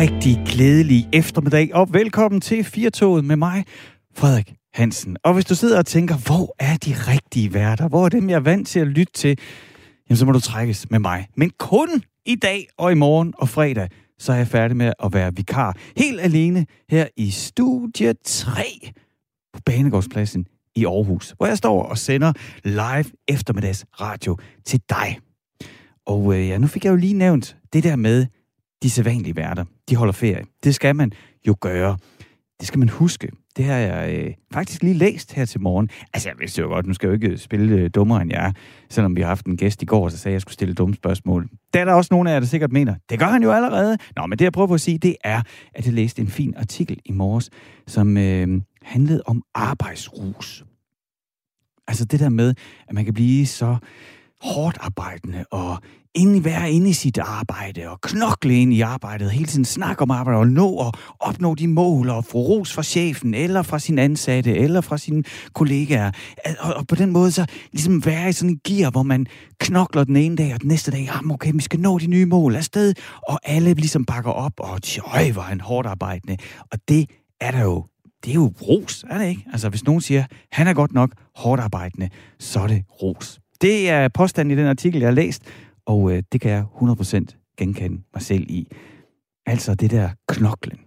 rigtig glædelig eftermiddag, og velkommen til Firtoget med mig, Frederik Hansen. Og hvis du sidder og tænker, hvor er de rigtige værter? Hvor er dem, jeg er vant til at lytte til? Jamen, så må du trækkes med mig. Men kun i dag og i morgen og fredag, så er jeg færdig med at være vikar. Helt alene her i studie 3 på Banegårdspladsen i Aarhus, hvor jeg står og sender live eftermiddags radio til dig. Og øh, ja, nu fik jeg jo lige nævnt det der med de sædvanlige værter. De holder ferie. Det skal man jo gøre. Det skal man huske. Det har jeg øh, faktisk lige læst her til morgen. Altså, jeg vidste jo godt, nu skal jeg jo ikke øh, spille øh, dummere end jeg er, selvom vi har haft en gæst i går, så sagde, at jeg skulle stille dumme spørgsmål. Der er der også nogle af jer, der sikkert mener, det gør han jo allerede. Nå, men det jeg prøver på at sige, det er, at jeg læste en fin artikel i morges, som øh, handlede om arbejdsrus. Altså det der med, at man kan blive så hårdt arbejdende og inde, være inde i sit arbejde og knokle ind i arbejdet, hele tiden snakke om arbejde og nå og opnå de mål og få ros fra chefen, eller fra sin ansatte, eller fra sine kollegaer. Og, og på den måde så ligesom være i sådan en gear, hvor man knokler den ene dag, og den næste dag, ah, jamen okay, vi skal nå de nye mål afsted, og alle ligesom bakker op, og tjøj, var han hårdt arbejdende. Og det er der jo det er jo ros, er det ikke? Altså, hvis nogen siger, han er godt nok hårdt arbejdende, så er det ros. Det er påstanden i den artikel, jeg har læst, og øh, det kan jeg 100% genkende mig selv i. Altså det der knoklen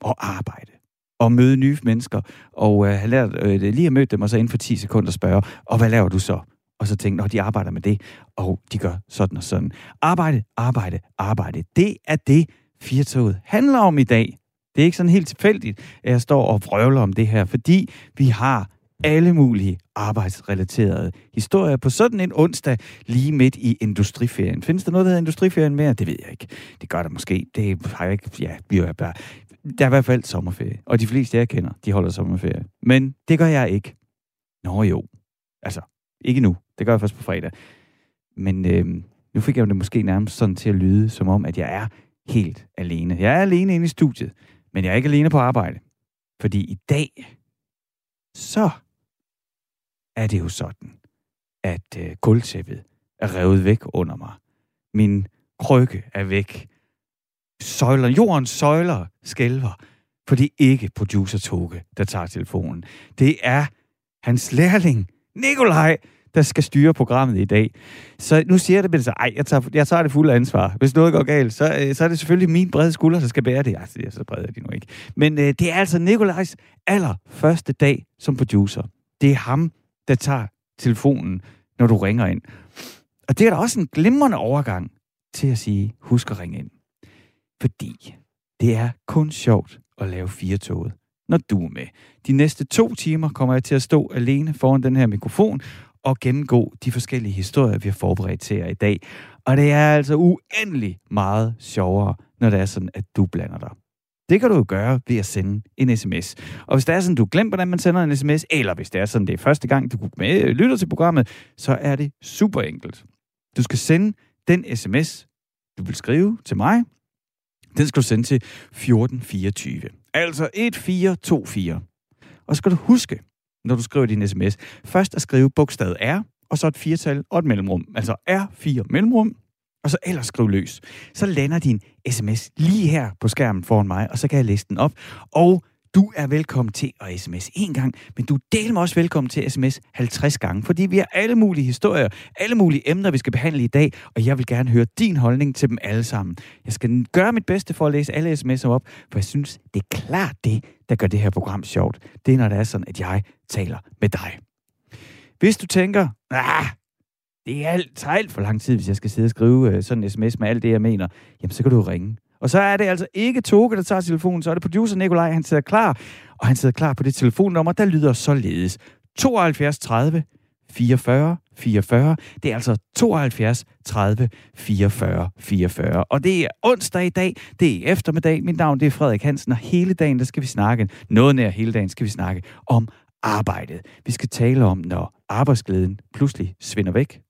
og arbejde og møde nye mennesker, og øh, have lært, øh, lige at møde dem, og så inden for 10 sekunder spørge, og hvad laver du så? Og så tænke, når de arbejder med det, og de gør sådan og sådan. Arbejde, arbejde, arbejde. Det er det, Firtoget handler om i dag. Det er ikke sådan helt tilfældigt, at jeg står og vrøvler om det her, fordi vi har alle mulige arbejdsrelaterede historier på sådan en onsdag lige midt i industriferien. Findes der noget, der hedder industriferien mere? Det ved jeg ikke. Det gør der måske. Det har jeg ikke... Ja, vi er bare... Der er i hvert fald sommerferie. Og de fleste, jeg kender, de holder sommerferie. Men det gør jeg ikke. Nå jo. Altså, ikke nu. Det gør jeg først på fredag. Men øh, nu fik jeg det måske nærmest sådan til at lyde, som om, at jeg er helt alene. Jeg er alene inde i studiet, men jeg er ikke alene på arbejde. Fordi i dag, så er det jo sådan, at øh, gulvtæppet er revet væk under mig. Min krykke er væk. Søjler, jordens søjler skælver, for det er ikke producer Toge, der tager telefonen. Det er hans lærling, Nikolaj, der skal styre programmet i dag. Så nu siger jeg det men så, ej, jeg tager, jeg tager det fulde ansvar. Hvis noget går galt, så, øh, så er det selvfølgelig min brede skulder, der skal bære det. Altså, det er så brede er de nu ikke. Men øh, det er altså Nikolajs allerførste dag som producer. Det er ham, der tager telefonen, når du ringer ind. Og det er da også en glimrende overgang til at sige, husk at ringe ind. Fordi det er kun sjovt at lave fire når du er med. De næste to timer kommer jeg til at stå alene foran den her mikrofon og gennemgå de forskellige historier, vi har forberedt til jer i dag. Og det er altså uendelig meget sjovere, når det er sådan, at du blander dig. Det kan du jo gøre ved at sende en sms. Og hvis det er sådan, du glemmer, hvordan man sender en sms, eller hvis det er sådan, det er første gang, du med, øh, lytter til programmet, så er det super enkelt. Du skal sende den sms, du vil skrive til mig. Den skal du sende til 1424. Altså 1424. Og så skal du huske, når du skriver din sms, først at skrive bogstavet R, og så et firtal og et mellemrum. Altså R4 mellemrum, og så ellers skriv løs. Så lander din sms lige her på skærmen foran mig, og så kan jeg læse den op. Og du er velkommen til at sms en gang, men du er også velkommen til at sms 50 gange, fordi vi har alle mulige historier, alle mulige emner, vi skal behandle i dag, og jeg vil gerne høre din holdning til dem alle sammen. Jeg skal gøre mit bedste for at læse alle sms'er op, for jeg synes, det er klart det, der gør det her program sjovt. Det er, når det er sådan, at jeg taler med dig. Hvis du tænker, ah, det er alt, tager alt for lang tid, hvis jeg skal sidde og skrive øh, sådan en sms med alt det, jeg mener, jamen så kan du ringe. Og så er det altså ikke Toge, der tager telefonen, så er det producer Nikolaj, han sidder klar, og han sidder klar på det telefonnummer, der lyder således 72 30 44 44. Det er altså 72 30 44 44. Og det er onsdag i dag, det er eftermiddag. Mit navn det er Frederik Hansen, og hele dagen der skal vi snakke, noget nær hele dagen skal vi snakke om arbejdet. Vi skal tale om, når arbejdsglæden pludselig svinder væk.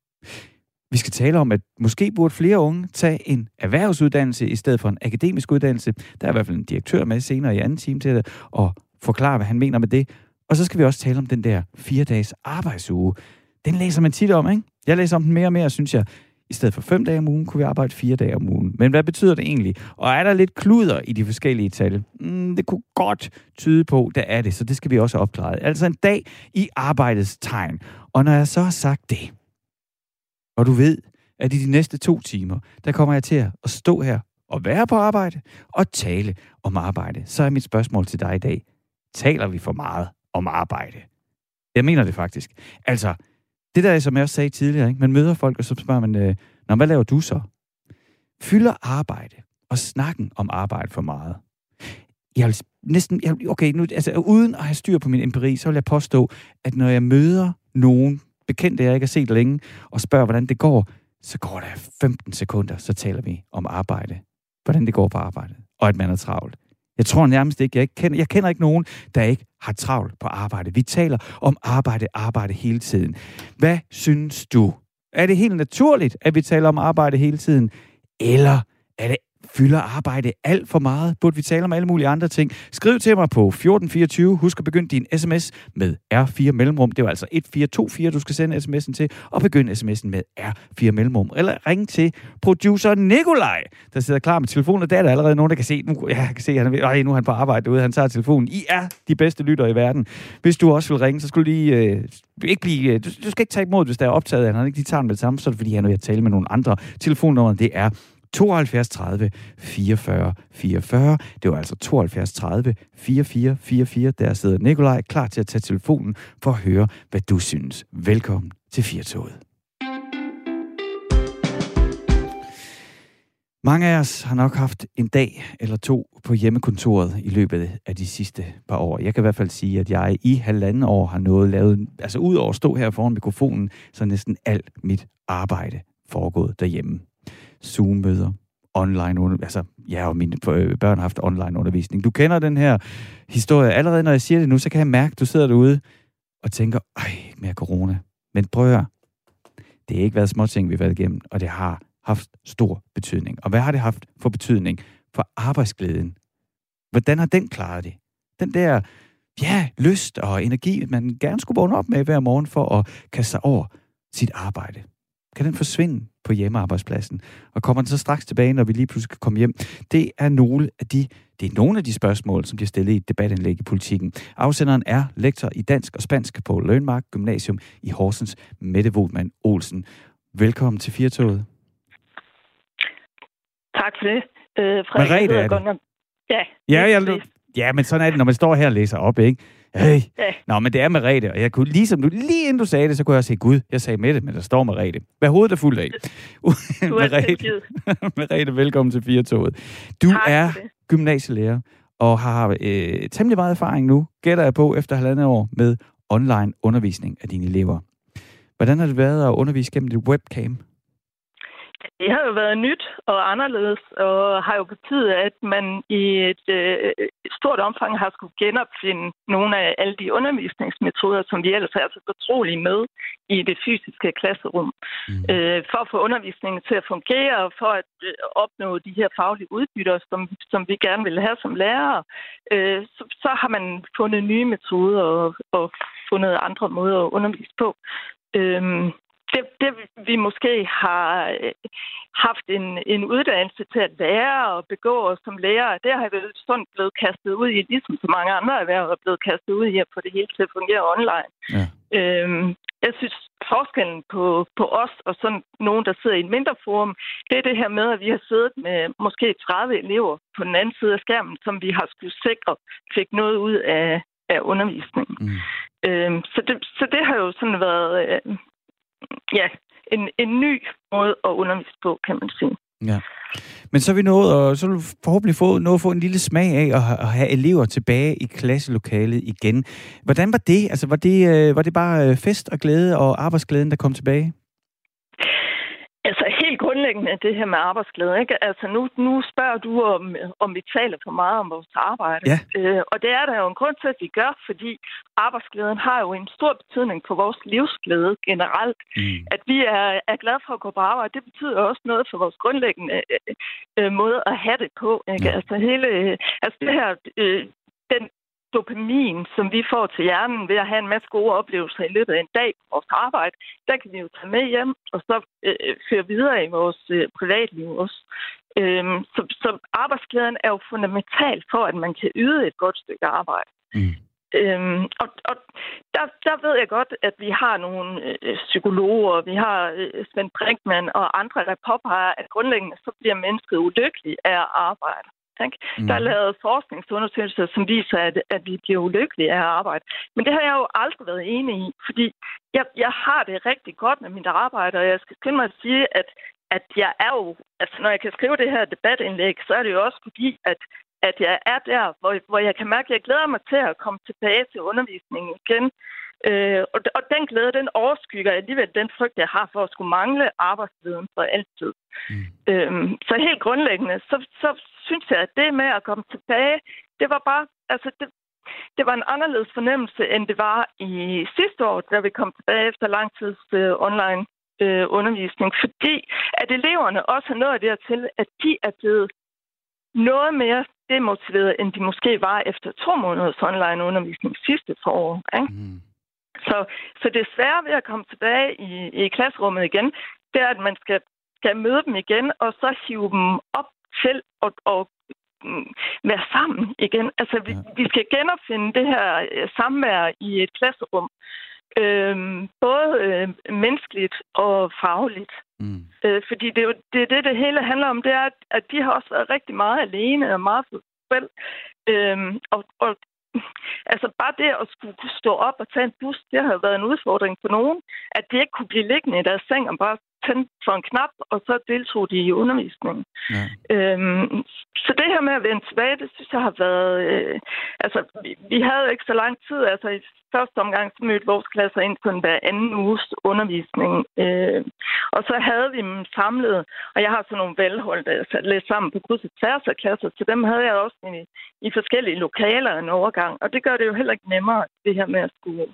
Vi skal tale om, at måske burde flere unge tage en erhvervsuddannelse i stedet for en akademisk uddannelse. Der er i hvert fald en direktør med senere i anden time til det, og forklare, hvad han mener med det. Og så skal vi også tale om den der fire dages arbejdsuge. Den læser man tit om, ikke? Jeg læser om den mere og mere, synes jeg. I stedet for fem dage om ugen, kunne vi arbejde fire dage om ugen. Men hvad betyder det egentlig? Og er der lidt kluder i de forskellige tal? Mm, det kunne godt tyde på, der er det, så det skal vi også opklare. Altså en dag i arbejdets tegn. Og når jeg så har sagt det, og du ved, at i de næste to timer, der kommer jeg til at stå her og være på arbejde og tale om arbejde, så er mit spørgsmål til dig i dag, taler vi for meget om arbejde? Jeg mener det faktisk. Altså, det der, som jeg også sagde tidligere, ikke? man møder folk, og så spørger man, øh, Nå, hvad laver du så? Fylder arbejde og snakken om arbejde for meget? Jeg vil næsten, jeg, okay, nu, altså, uden at have styr på min empiri, så vil jeg påstå, at når jeg møder nogen bekendte, jeg ikke har set længe, og spørger, hvordan det går, så går der 15 sekunder, så taler vi om arbejde. Hvordan det går på arbejde, og at man er travlt. Jeg tror nærmest ikke, jeg, ikke kender, jeg kender ikke nogen, der ikke har travlt på arbejde. Vi taler om arbejde, arbejde hele tiden. Hvad synes du? Er det helt naturligt, at vi taler om arbejde hele tiden? Eller er det fylder arbejde alt for meget? Burde vi tale om alle mulige andre ting? Skriv til mig på 1424. Husk at begynde din sms med R4 mellemrum. Det er altså 1424, du skal sende sms'en til. Og begynd sms'en med R4 mellemrum. Eller ring til producer Nikolaj, der sidder klar med telefonen. Og der er der allerede nogen, der kan se, nu, ja, jeg kan se, han er, øh, nu er han på arbejde derude. Han tager telefonen. I er de bedste lyttere i verden. Hvis du også vil ringe, så skulle lige... Øh, ikke blive, øh, du, du, skal ikke tage imod, hvis der er optaget. Han ikke de tager den med det samme, så er det fordi, han vil tale med nogle andre. Telefonnummeret, det er 72 30 44 44. Det var altså 72 30 44 44. Der sidder Nikolaj klar til at tage telefonen for at høre, hvad du synes. Velkommen til Firtoget. Mange af os har nok haft en dag eller to på hjemmekontoret i løbet af de sidste par år. Jeg kan i hvert fald sige, at jeg i halvanden år har nået lavet, altså ud over at stå her foran mikrofonen, så næsten alt mit arbejde foregået derhjemme. Zoom-møder, online altså, ja, og mine øh, børn har haft online undervisning. Du kender den her historie. Allerede når jeg siger det nu, så kan jeg mærke, at du sidder derude og tænker, ej, mere corona. Men prøv at høre. Det har ikke været små ting, vi har været igennem, og det har haft stor betydning. Og hvad har det haft for betydning for arbejdsglæden? Hvordan har den klaret det? Den der, ja, lyst og energi, man gerne skulle vågne op med hver morgen for at kaste sig over sit arbejde. Kan den forsvinde på hjemmearbejdspladsen? Og kommer den så straks tilbage, når vi lige pludselig kan komme hjem? Det er nogle af de, det er nogle af de spørgsmål, som bliver stillet i et debatindlæg i politikken. Afsenderen er lektor i dansk og spansk på Lønmark Gymnasium i Horsens, Mette Wohlmann Olsen. Velkommen til Firtoget. Tak for det. Øh, Frederik, Merete er det. Ja, ja, jeg, ja, men sådan er det, når man står her og læser op, ikke? Hey. Ja. Nå, men det er Merete, og jeg kunne, ligesom du, lige inden du sagde det, så kunne jeg se, gud, jeg sagde med det, men der står Merete. Hvad hovedet er fuldt af? Du er Merete, Merete, velkommen til Firtoget. Du tak er gymnasielærer og har øh, temmelig meget erfaring nu, gætter jeg på, efter halvandet år med online undervisning af dine elever. Hvordan har det været at undervise gennem dit webcam? Det har jo været nyt og anderledes, og har jo betydet, at man i et øh, stort omfang har skulle genopfinde nogle af alle de undervisningsmetoder, som vi ellers er så fortrolige med i det fysiske klasserum. Mm. Øh, for at få undervisningen til at fungere, og for at øh, opnå de her faglige udbytter, som, som vi gerne vil have som lærere, øh, så, så har man fundet nye metoder og, og fundet andre måder at undervise på. Øh, det, det vi måske har øh, haft en, en uddannelse til at lære og begå os som lærer, det har vel sådan blevet kastet ud i, ligesom så mange andre erhverv er blevet kastet ud i at få det hele til at fungere online. Ja. Øhm, jeg synes, forskellen på, på os og sådan nogen, der sidder i en mindre forum, det er det her med, at vi har siddet med måske 30 elever på den anden side af skærmen, som vi har skulle sikre fik noget ud af, af undervisningen. Mm. Øhm, så, det, så det har jo sådan været øh, ja, en, en ny måde at undervise på, kan man sige. Ja. Men så er vi nået, og så vil du forhåbentlig få, noget at få en lille smag af at, have elever tilbage i klasselokalet igen. Hvordan var det? Altså, var det, øh, var det bare øh, fest og glæde og arbejdsglæden, der kom tilbage? Altså grundlæggende det her med arbejdsglæde. Ikke? Altså nu, nu spørger du, om, om vi taler for meget om vores arbejde. Ja. Øh, og det er der jo en grund til, at vi gør, fordi arbejdsglæden har jo en stor betydning for vores livsglæde generelt. Mm. At vi er, er glade for at gå på arbejde, det betyder også noget for vores grundlæggende øh, måde at have det på. Ikke? Ja. Altså hele, altså det her, øh, dopamin, som vi får til hjernen ved at have en masse gode oplevelser i løbet af en dag på vores arbejde, der kan vi jo tage med hjem og så øh, føre videre i vores øh, privatliv også. Øhm, så, så arbejdsglæden er jo fundamental for, at man kan yde et godt stykke arbejde. Mm. Øhm, og og der, der ved jeg godt, at vi har nogle øh, psykologer, vi har øh, Svend Brinkmann og andre, der påpeger, at grundlæggende så bliver mennesket ulykkeligt af at arbejde. Ikke? Mm. Der er lavet forskningsundersøgelser, som viser, at, at vi bliver ulykkelige af at arbejde. Men det har jeg jo aldrig været enig i, fordi jeg, jeg har det rigtig godt med mit arbejde, og jeg skal skynde mig at sige, at, at jeg er jo, altså når jeg kan skrive det her debatindlæg, så er det jo også fordi, at at jeg er der, hvor, hvor jeg kan mærke, at jeg glæder mig til at komme tilbage til undervisningen igen. Øh, og, og den glæde, den overskygger alligevel den frygt, jeg har for at skulle mangle arbejdsviden for altid. Mm. Øhm, så helt grundlæggende, så, så synes jeg, at det med at komme tilbage, det var bare, altså det, det var en anderledes fornemmelse, end det var i sidste år, da vi kom tilbage efter lang tids øh, online øh, undervisning, fordi at eleverne også har nået dertil, at de er blevet noget mere demotiveret, end de måske var efter to måneders online undervisning sidste forår. Ikke? Mm. Så, så det svære ved at komme tilbage i, i klasserummet igen, det er, at man skal, skal møde dem igen, og så hive dem op til at, at mm, være sammen igen. Altså, vi, ja. vi skal genopfinde det her øh, samvær i et klasserum, Øhm, både øh, menneskeligt og fagligt. Mm. Øh, fordi det er jo det, det, det hele handler om, det er, at de har også været rigtig meget alene og meget for selv. Øhm, og, og altså bare det at skulle stå op og tage en bus, det har været en udfordring for nogen. At de ikke kunne blive liggende i deres seng og bare tænde for en knap, og så deltog de i undervisningen. Ja. Øhm, så det her med at vende tilbage, det synes jeg har været... Øh, altså, vi, vi havde ikke så lang tid. Altså, i første omgang så mødte vores klasser ind på en hver anden uges undervisning. Øh, og så havde vi dem samlet, og jeg har sådan nogle velhold, der er læst sammen på kryds og tværs af klasser, så dem havde jeg også i, i forskellige lokaler en overgang. Og det gør det jo heller ikke nemmere, det her med at skulle,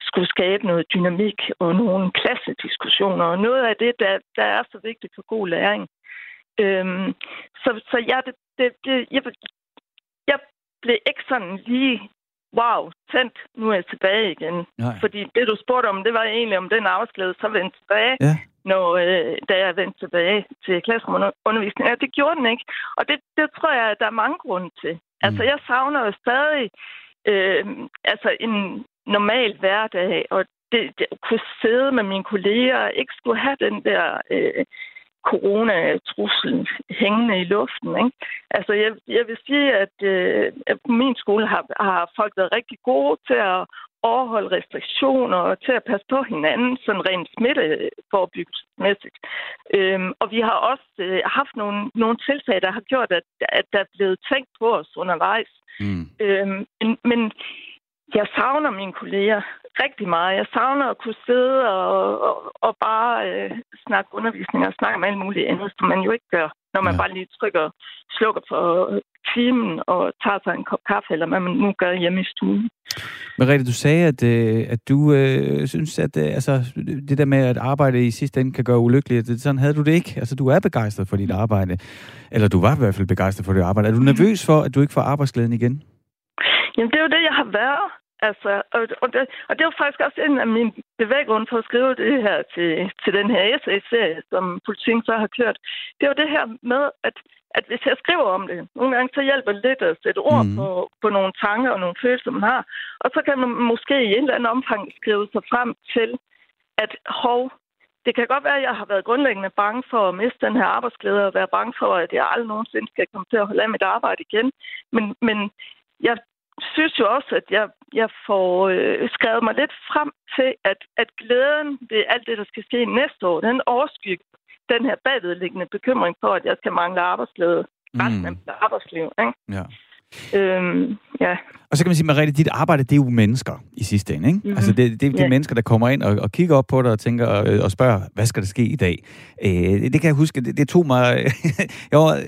skulle skabe noget dynamik og nogle klassediskussioner. Og noget af det, der, der er så vigtigt for god læring. Øhm, så, så jeg, det, det, det, jeg, jeg blev ikke sådan lige wow, tændt, nu er jeg tilbage igen. Nej. Fordi det, du spurgte om, det var egentlig om den arbejdsglæde, så vendte tilbage, ja. når, øh, da jeg vendte tilbage til klasserumsundervisning. Ja, det gjorde den ikke. Og det, det tror jeg, at der er mange grunde til. Mm. Altså, jeg savner jo stadig øh, altså en normal hverdag, og det, det, kunne sidde med mine kolleger, ikke skulle have den der øh, coronatruslen hængende i luften. Ikke? Altså, jeg, jeg vil sige, at, øh, at på min skole har, har folk været rigtig gode til at overholde restriktioner og til at passe på hinanden, sådan rent smitteforebyggelsesmæssigt. Øhm, og vi har også øh, haft nogle, nogle tiltag, der har gjort, at, at der er blevet tænkt på os undervejs. Mm. Øhm, men, men jeg savner mine kolleger rigtig meget. Jeg savner at kunne sidde og, og, og bare øh, snakke undervisning og snakke om alt muligt andet, som man jo ikke gør, når man ja. bare lige trykker, slukker for timen og tager sig en kop kaffe, eller hvad man nu gør hjemme i stuen. Merete, du sagde, at, øh, at du øh, synes, at øh, altså, det der med at arbejde i sidste ende kan gøre ulykkeligt, det, sådan havde du det ikke. Altså, du er begejstret for dit arbejde. Eller du var i hvert fald begejstret for dit arbejde. Er du nervøs for, at du ikke får arbejdsglæden igen? Jamen, det er jo det, jeg har været. Altså, og, og, det, og det var faktisk også en af mine bevæggrunde for at skrive det her til, til den her essay-serie, som politikken så har kørt. Det var det her med, at, at hvis jeg skriver om det, nogle gange så hjælper det lidt at sætte ord mm. på, på nogle tanker og nogle følelser, man har. Og så kan man måske i en eller anden omfang skrive sig frem til, at hov, det kan godt være, at jeg har været grundlæggende bange for at miste den her arbejdsglæde og være bange for, at jeg aldrig nogensinde skal komme til at holde af mit arbejde igen. Men, men jeg synes jo også, at jeg, jeg får øh, skrevet mig lidt frem til, at, at glæden ved alt det, der skal ske næste år, den overskygger den her bagvedliggende bekymring for, at jeg skal mangle arbejdsglæde resten mm. af mit arbejdsliv. Ikke? Ja. Øhm, ja. Og så kan man sige, Mariette, dit arbejde, det er jo mennesker i sidste ende, ikke? Mm-hmm. Altså, det, det er de yeah. mennesker, der kommer ind og, og kigger op på dig og tænker og, og spørger, hvad skal der ske i dag? Øh, det, det kan jeg huske, det, det tog mig... jeg, var,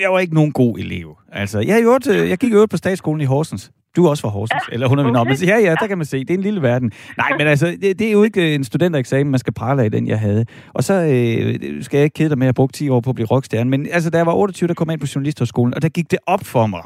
jeg var ikke nogen god elev. Altså, jeg, gjort, jeg gik jo på statsskolen i Horsens. Du er også fra Horsens, ja, eller hun er min okay. Ja, ja, der kan man se. Det er en lille verden. Nej, men altså, det, det er jo ikke en studentereksamen, man skal prale af, den jeg havde. Og så øh, skal jeg ikke kede dig med at bruge 10 år på at blive rockstjerne. Men altså, da jeg var 28, der kom jeg ind på Journalisthøjskolen, og der gik det op for mig,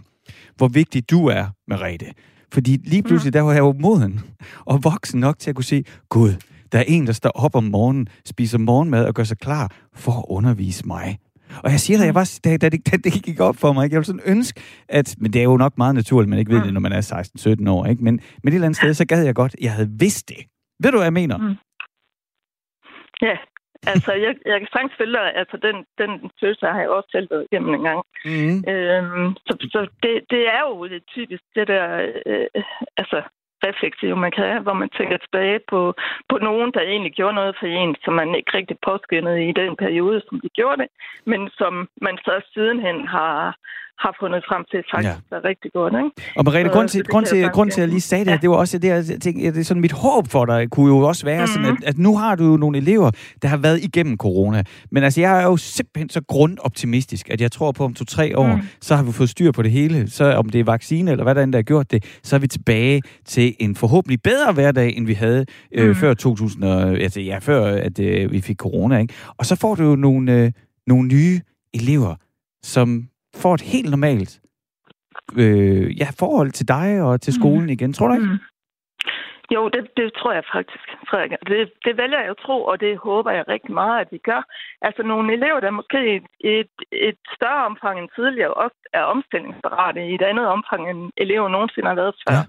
hvor vigtig du er, Merete. Fordi lige pludselig, der var jeg jo moden og voksen nok til at kunne sige, Gud, der er en, der står op om morgenen, spiser morgenmad og gør sig klar for at undervise mig. Og jeg siger dig, jeg var, da, da, det, da det gik op for mig, ikke? jeg ville sådan ønske, at, men det er jo nok meget naturligt, man ikke ved det, når man er 16-17 år, ikke? Men, men et eller andet sted, så gad jeg godt, jeg havde vidst det. Ved du, hvad jeg mener? Mm. Ja, altså, jeg, jeg kan sagtens følge dig. Altså, den, den følelse har jeg også selv været igennem en gang. Mm. Øhm, så så det, det er jo det typisk det der, øh, altså, refleksiv, man kan have, hvor man tænker tilbage på, på nogen, der egentlig gjorde noget for en, som man ikke rigtig påskyndede i den periode, som de gjorde det, men som man så sidenhen har, har fundet frem til faktisk ja. er rigtig godt. Ikke? Og Mariette, grund til, grund, til, grund til, at jeg lige sagde det, ja. det var også det, jeg tænkte, det er sådan mit håb for dig, kunne jo også være mm-hmm. sådan, at, at, nu har du jo nogle elever, der har været igennem corona. Men altså, jeg er jo simpelthen så grundoptimistisk, at jeg tror på, om to-tre år, mm. så har vi fået styr på det hele. Så om det er vaccine eller hvad der end der har gjort det, så er vi tilbage til en forhåbentlig bedre hverdag, end vi havde øh, mm. før 2000, og, altså ja, før at øh, vi fik corona. Ikke? Og så får du jo nogle, øh, nogle nye elever, som får et helt normalt øh, ja, forhold til dig og til skolen mm. igen. Tror du ikke? Mm. Jo, det, det tror jeg faktisk, Frederik. Det, det vælger jeg at tro, og det håber jeg rigtig meget, at vi gør. Altså nogle elever, der måske i et, et større omfang end tidligere også er omstillingsparate i et andet omfang, end elever nogensinde har været før. Ja.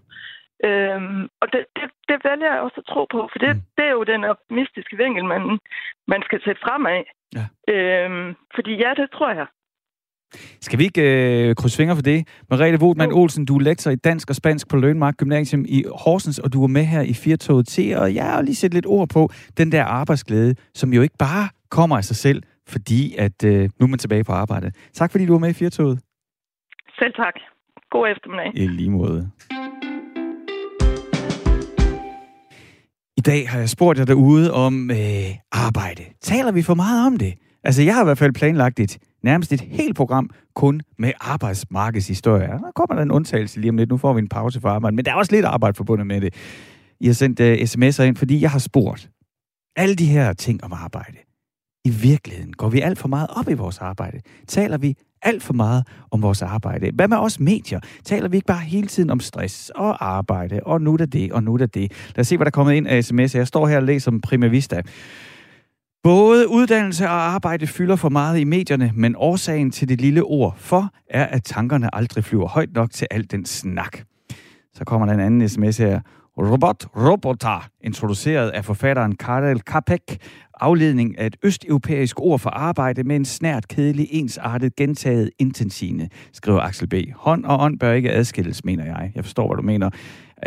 Øhm, og det, det, det vælger jeg også at tro på, for det, mm. det er jo den optimistiske vinkel, man, man skal sætte fremad. Ja. Øhm, fordi ja, det tror jeg. Skal vi ikke øh, krydse fingre for det? Mariette Wodman Olsen, du er lektor i dansk og spansk på Lønmark Gymnasium i Horsens, og du er med her i Firtoget til, og jeg har lige sætte lidt ord på den der arbejdsglæde, som jo ikke bare kommer af sig selv, fordi at øh, nu er man tilbage på arbejde. Tak fordi du var med i Firtoget. Selv tak. God eftermiddag. I lige måde. I dag har jeg spurgt jer derude om øh, arbejde. Taler vi for meget om det? Altså, jeg har i hvert fald planlagt et nærmest et helt program kun med arbejdsmarkedshistorie. Der kommer der en undtagelse lige om lidt. Nu får vi en pause for arbejde, men der er også lidt arbejde forbundet med det. I har sendt uh, sms'er ind, fordi jeg har spurgt. Alle de her ting om arbejde. I virkeligheden går vi alt for meget op i vores arbejde. Taler vi alt for meget om vores arbejde. Hvad med os medier? Taler vi ikke bare hele tiden om stress og arbejde, og nu er det, og nu er det. Lad os se, hvad der er kommet ind af sms'er. Jeg står her og læser om Prima Vista. Både uddannelse og arbejde fylder for meget i medierne, men årsagen til det lille ord for er, at tankerne aldrig flyver højt nok til al den snak. Så kommer der en anden sms her. Robot Robotar, introduceret af forfatteren Karel Kapek, afledning af et østeuropæisk ord for arbejde med en snært kedelig, ensartet, gentaget intensine, skriver Axel B. Hånd og ånd bør ikke adskilles, mener jeg. Jeg forstår, hvad du mener.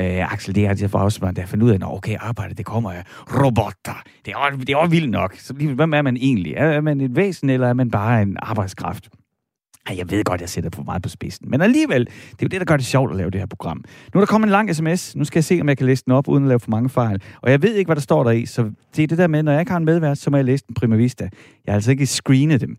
Øh, Axel, det er det også, der fandt ud af, at okay, arbejde, det kommer af robotter. Det er, også, det er også vildt nok. Så, hvem er man egentlig? Er man et væsen, eller er man bare en arbejdskraft? Jeg ved godt, jeg sætter for meget på spidsen. Men alligevel, det er jo det, der gør det sjovt at lave det her program. Nu er der kommet en lang sms. Nu skal jeg se, om jeg kan læse den op, uden at lave for mange fejl. Og jeg ved ikke, hvad der står der i. Så det er det der med, når jeg ikke har en medvært, så må jeg læse den prima vista. Jeg har altså ikke screenet dem.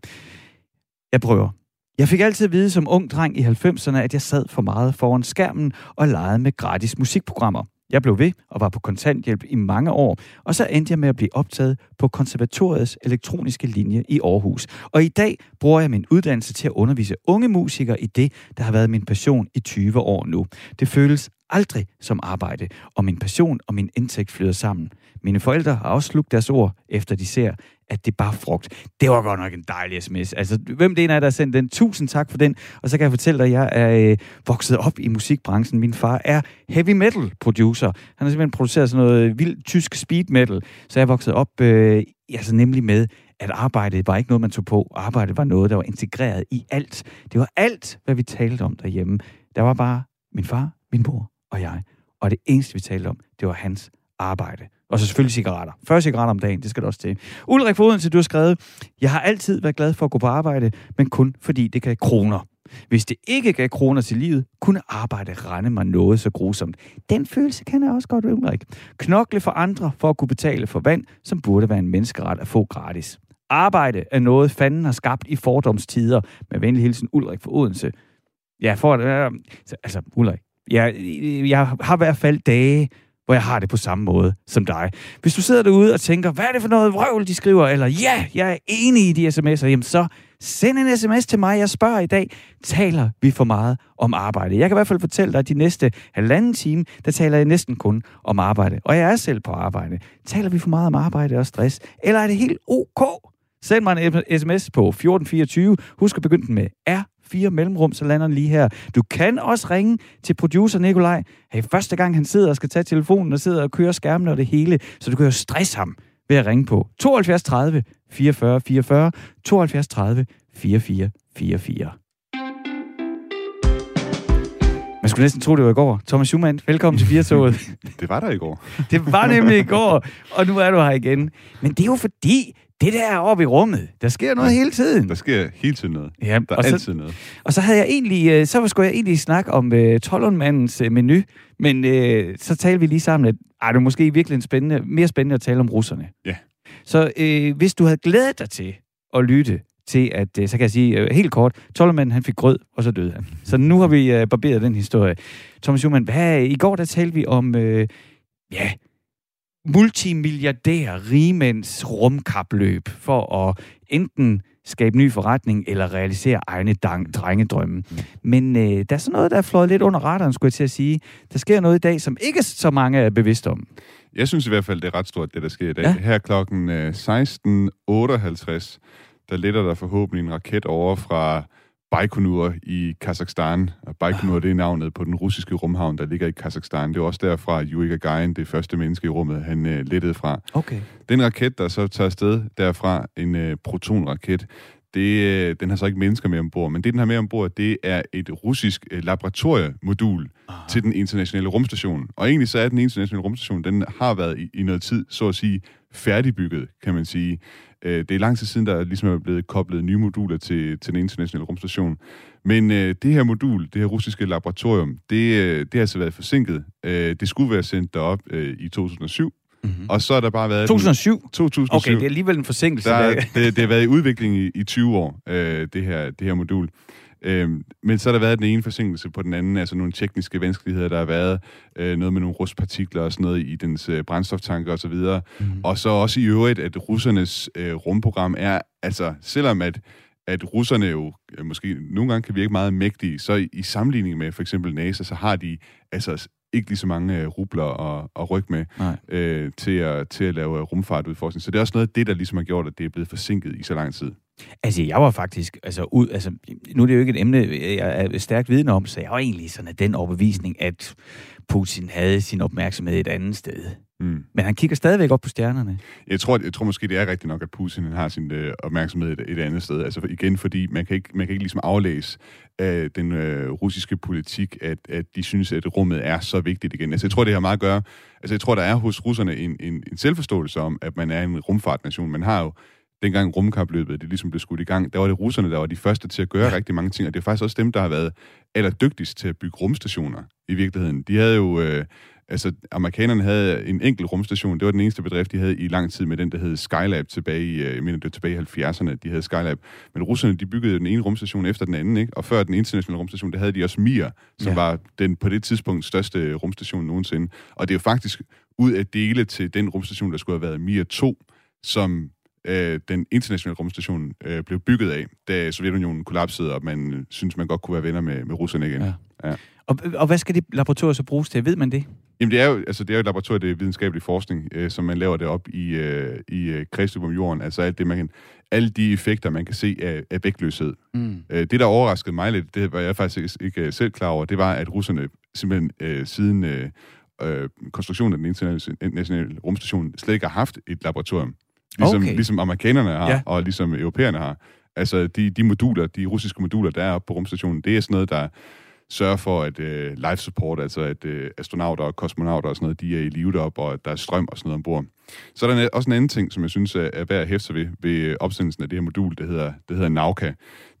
Jeg prøver. Jeg fik altid at vide som ung dreng i 90'erne, at jeg sad for meget foran skærmen og legede med gratis musikprogrammer. Jeg blev ved og var på kontanthjælp i mange år, og så endte jeg med at blive optaget på konservatoriets elektroniske linje i Aarhus. Og i dag bruger jeg min uddannelse til at undervise unge musikere i det, der har været min passion i 20 år nu. Det føles aldrig som arbejde, og min passion og min indtægt flyder sammen. Mine forældre har også slugt deres ord, efter de ser, at det bare frugt. Det var godt nok en dejlig sms. Altså, hvem det er, der har sendt den? Tusind tak for den. Og så kan jeg fortælle dig, at jeg er øh, vokset op i musikbranchen. Min far er heavy metal producer. Han har simpelthen produceret sådan noget vildt tysk speed metal. Så jeg er vokset op øh, altså nemlig med, at arbejdet var ikke noget, man tog på. Arbejdet var noget, der var integreret i alt. Det var alt, hvad vi talte om derhjemme. Der var bare min far, min mor og jeg. Og det eneste, vi talte om, det var hans arbejde. Og så selvfølgelig cigaretter. 40 cigaretter om dagen, det skal du også til. Ulrik Fodense, du har skrevet, jeg har altid været glad for at gå på arbejde, men kun fordi det gav kroner. Hvis det ikke gav kroner til livet, kunne arbejde rende mig noget så grusomt. Den følelse kan jeg også godt, Ulrik. Knokle for andre for at kunne betale for vand, som burde være en menneskeret at få gratis. Arbejde er noget, fanden har skabt i fordomstider. Med venlig hilsen, Ulrik for Odense. Ja, for øh, altså, Ulrik, jeg, jeg har i hvert fald dage, hvor jeg har det på samme måde som dig. Hvis du sidder derude og tænker, hvad er det for noget vrøvl, de skriver, eller ja, jeg er enig i de sms'er, jamen så Send en sms til mig. Jeg spørger i dag, taler vi for meget om arbejde? Jeg kan i hvert fald fortælle dig, at de næste halvanden time, der taler jeg næsten kun om arbejde. Og jeg er selv på arbejde. Taler vi for meget om arbejde og stress? Eller er det helt ok? Send mig en sms på 1424. Husk at begynde den med R fire mellemrum, så lander den lige her. Du kan også ringe til producer Nikolaj. Hey, første gang han sidder og skal tage telefonen og sidder og kører skærmen og det hele, så du kan jo stresse ham ved at ringe på 72 30 44 44, 72 30 44 44. Man skulle næsten tro, det var i går. Thomas Schumann, velkommen til Firtoget. det var der i går. det var nemlig i går, og nu er du her igen. Men det er jo fordi, det der er oppe i rummet, der sker noget ja, hele tiden. Der sker hele tiden noget. Ja, der er så, altid noget. Og så havde jeg egentlig, øh, så skulle jeg egentlig snakke om øh, Tollundmandens uh, menu, men uh, så talte vi lige sammen, at ej, det er måske virkelig spændende, mere spændende at tale om russerne. Ja. Så uh, hvis du havde glædet dig til at lytte til, at uh, så kan jeg sige uh, helt kort, Tollundmanden han fik grød, og så døde han. Så nu har vi uh, barberet den historie. Thomas Schumann, hvad, i går der talte vi om, uh, ja, multimilliardær rigmænds rumkapløb for at enten skabe ny forretning eller realisere egne drengedrømme. Mm. Men øh, der er sådan noget, der er fløjet lidt under radaren, skulle jeg til at sige. Der sker noget i dag, som ikke så mange er bevidste om. Jeg synes i hvert fald, det er ret stort, det der sker i dag. Ja. Her klokken øh, 16.58, der letter der forhåbentlig en raket over fra Baikonur i Kazakhstan. Baikonur, det er navnet på den russiske rumhavn, der ligger i Kazakhstan. Det er også derfra, Yuri Gagarin, det første menneske i rummet, han uh, lettede fra. Okay. Den raket, der så tager afsted derfra, en uh, protonraket, det, uh, den har så ikke mennesker med ombord, men det, den har med ombord, det er et russisk uh, laboratoriemodul Aha. til den internationale rumstation. Og egentlig så er den internationale rumstation, den har været i, i noget tid, så at sige, færdigbygget, kan man sige. Øh, det er lang tid siden, der ligesom er blevet koblet nye moduler til, til den internationale rumstation. Men øh, det her modul, det her russiske laboratorium, det, øh, det har altså været forsinket. Øh, det skulle være sendt derop øh, i 2007, Mm-hmm. Og så har der bare været... 2007? 2007. Okay, det er alligevel en forsinkelse. Der, det, det har været i udvikling i, i 20 år, øh, det, her, det her modul. Øhm, men så har der været den ene forsinkelse på den anden, altså nogle tekniske vanskeligheder, der har været øh, noget med nogle rustpartikler og sådan noget i dens øh, brændstoftanker osv. Mm. Og så også i øvrigt, at russernes øh, rumprogram er, altså selvom at at russerne jo øh, måske nogle gange kan virke meget mægtige, så i, i sammenligning med for eksempel NASA, så har de altså ikke lige så mange øh, rubler at, at rykke med øh, til, at, til at lave rumfartudforskning. Så det er også noget af det, der ligesom har gjort, at det er blevet forsinket i så lang tid. Altså, jeg var faktisk, altså, ud, altså, nu er det jo ikke et emne, jeg er stærkt vidne om, så jeg var egentlig sådan af den overbevisning, at Putin havde sin opmærksomhed et andet sted. Mm. Men han kigger stadigvæk op på stjernerne. Jeg tror, jeg tror måske, det er rigtigt nok, at Putin har sin øh, opmærksomhed et, et andet sted. Altså igen, fordi man kan ikke, man kan ikke ligesom aflæse øh, den øh, russiske politik, at, at de synes, at rummet er så vigtigt igen. Altså jeg tror, det har meget at gøre... Altså jeg tror, der er hos russerne en, en, en selvforståelse om, at man er en rumfartnation. Man har jo dengang rumkapløbet det ligesom blev skudt i gang, der var det russerne, der var de første til at gøre ja. rigtig mange ting, og det er faktisk også dem, der har været allerdygtigst til at bygge rumstationer i virkeligheden. De havde jo... Øh, altså, amerikanerne havde en enkelt rumstation. Det var den eneste bedrift, de havde i lang tid med den, der hed Skylab tilbage i, øh, jeg mener, det var tilbage i 70'erne, de havde Skylab. Men russerne, de byggede den ene rumstation efter den anden, ikke? Og før den internationale rumstation, der havde de også Mir, som ja. var den på det tidspunkt største rumstation nogensinde. Og det er jo faktisk ud af dele til den rumstation, der skulle have været Mir 2, som øh, den internationale rumstation øh, blev bygget af, da Sovjetunionen kollapsede, og man synes man godt kunne være venner med, med russerne igen. Ja. Ja. Og, og hvad skal det laboratorier så bruges til? Ved man det? Jamen, det er jo, altså, det er jo et laboratorium, det er videnskabelig forskning, øh, som man laver det op i, øh, i øh, kredsløb om jorden. Altså alt det, man kan, alle de effekter, man kan se af, af vægtløshed. Mm. Øh, det, der overraskede mig lidt, det var jeg faktisk ikke, ikke selv klar over, det var, at russerne simpelthen øh, siden øh, øh, konstruktionen af den internationale rumstation slet ikke har haft et laboratorium. Ligesom, okay. ligesom amerikanerne har, ja. og ligesom europæerne har. Altså, de, de moduler, de russiske moduler, der er oppe på rumstationen, det er sådan noget, der sørger for, at uh, life support, altså at uh, astronauter og kosmonauter og sådan noget, de er i live deroppe, og at der er strøm og sådan noget ombord. Så er der også en anden ting, som jeg synes er, er værd at hæfte sig ved, ved opsendelsen af det her modul, det hedder, det hedder Nauka.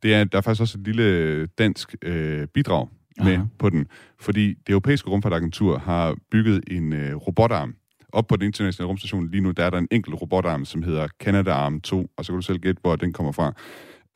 Det er, der er faktisk også et lille dansk uh, bidrag med Aha. på den, fordi det europæiske rumfartagentur har bygget en uh, robotarm, op på den internationale rumstation lige nu, der er der en enkelt robotarm, som hedder Canadarm 2, og så kan du selv gætte, hvor den kommer fra.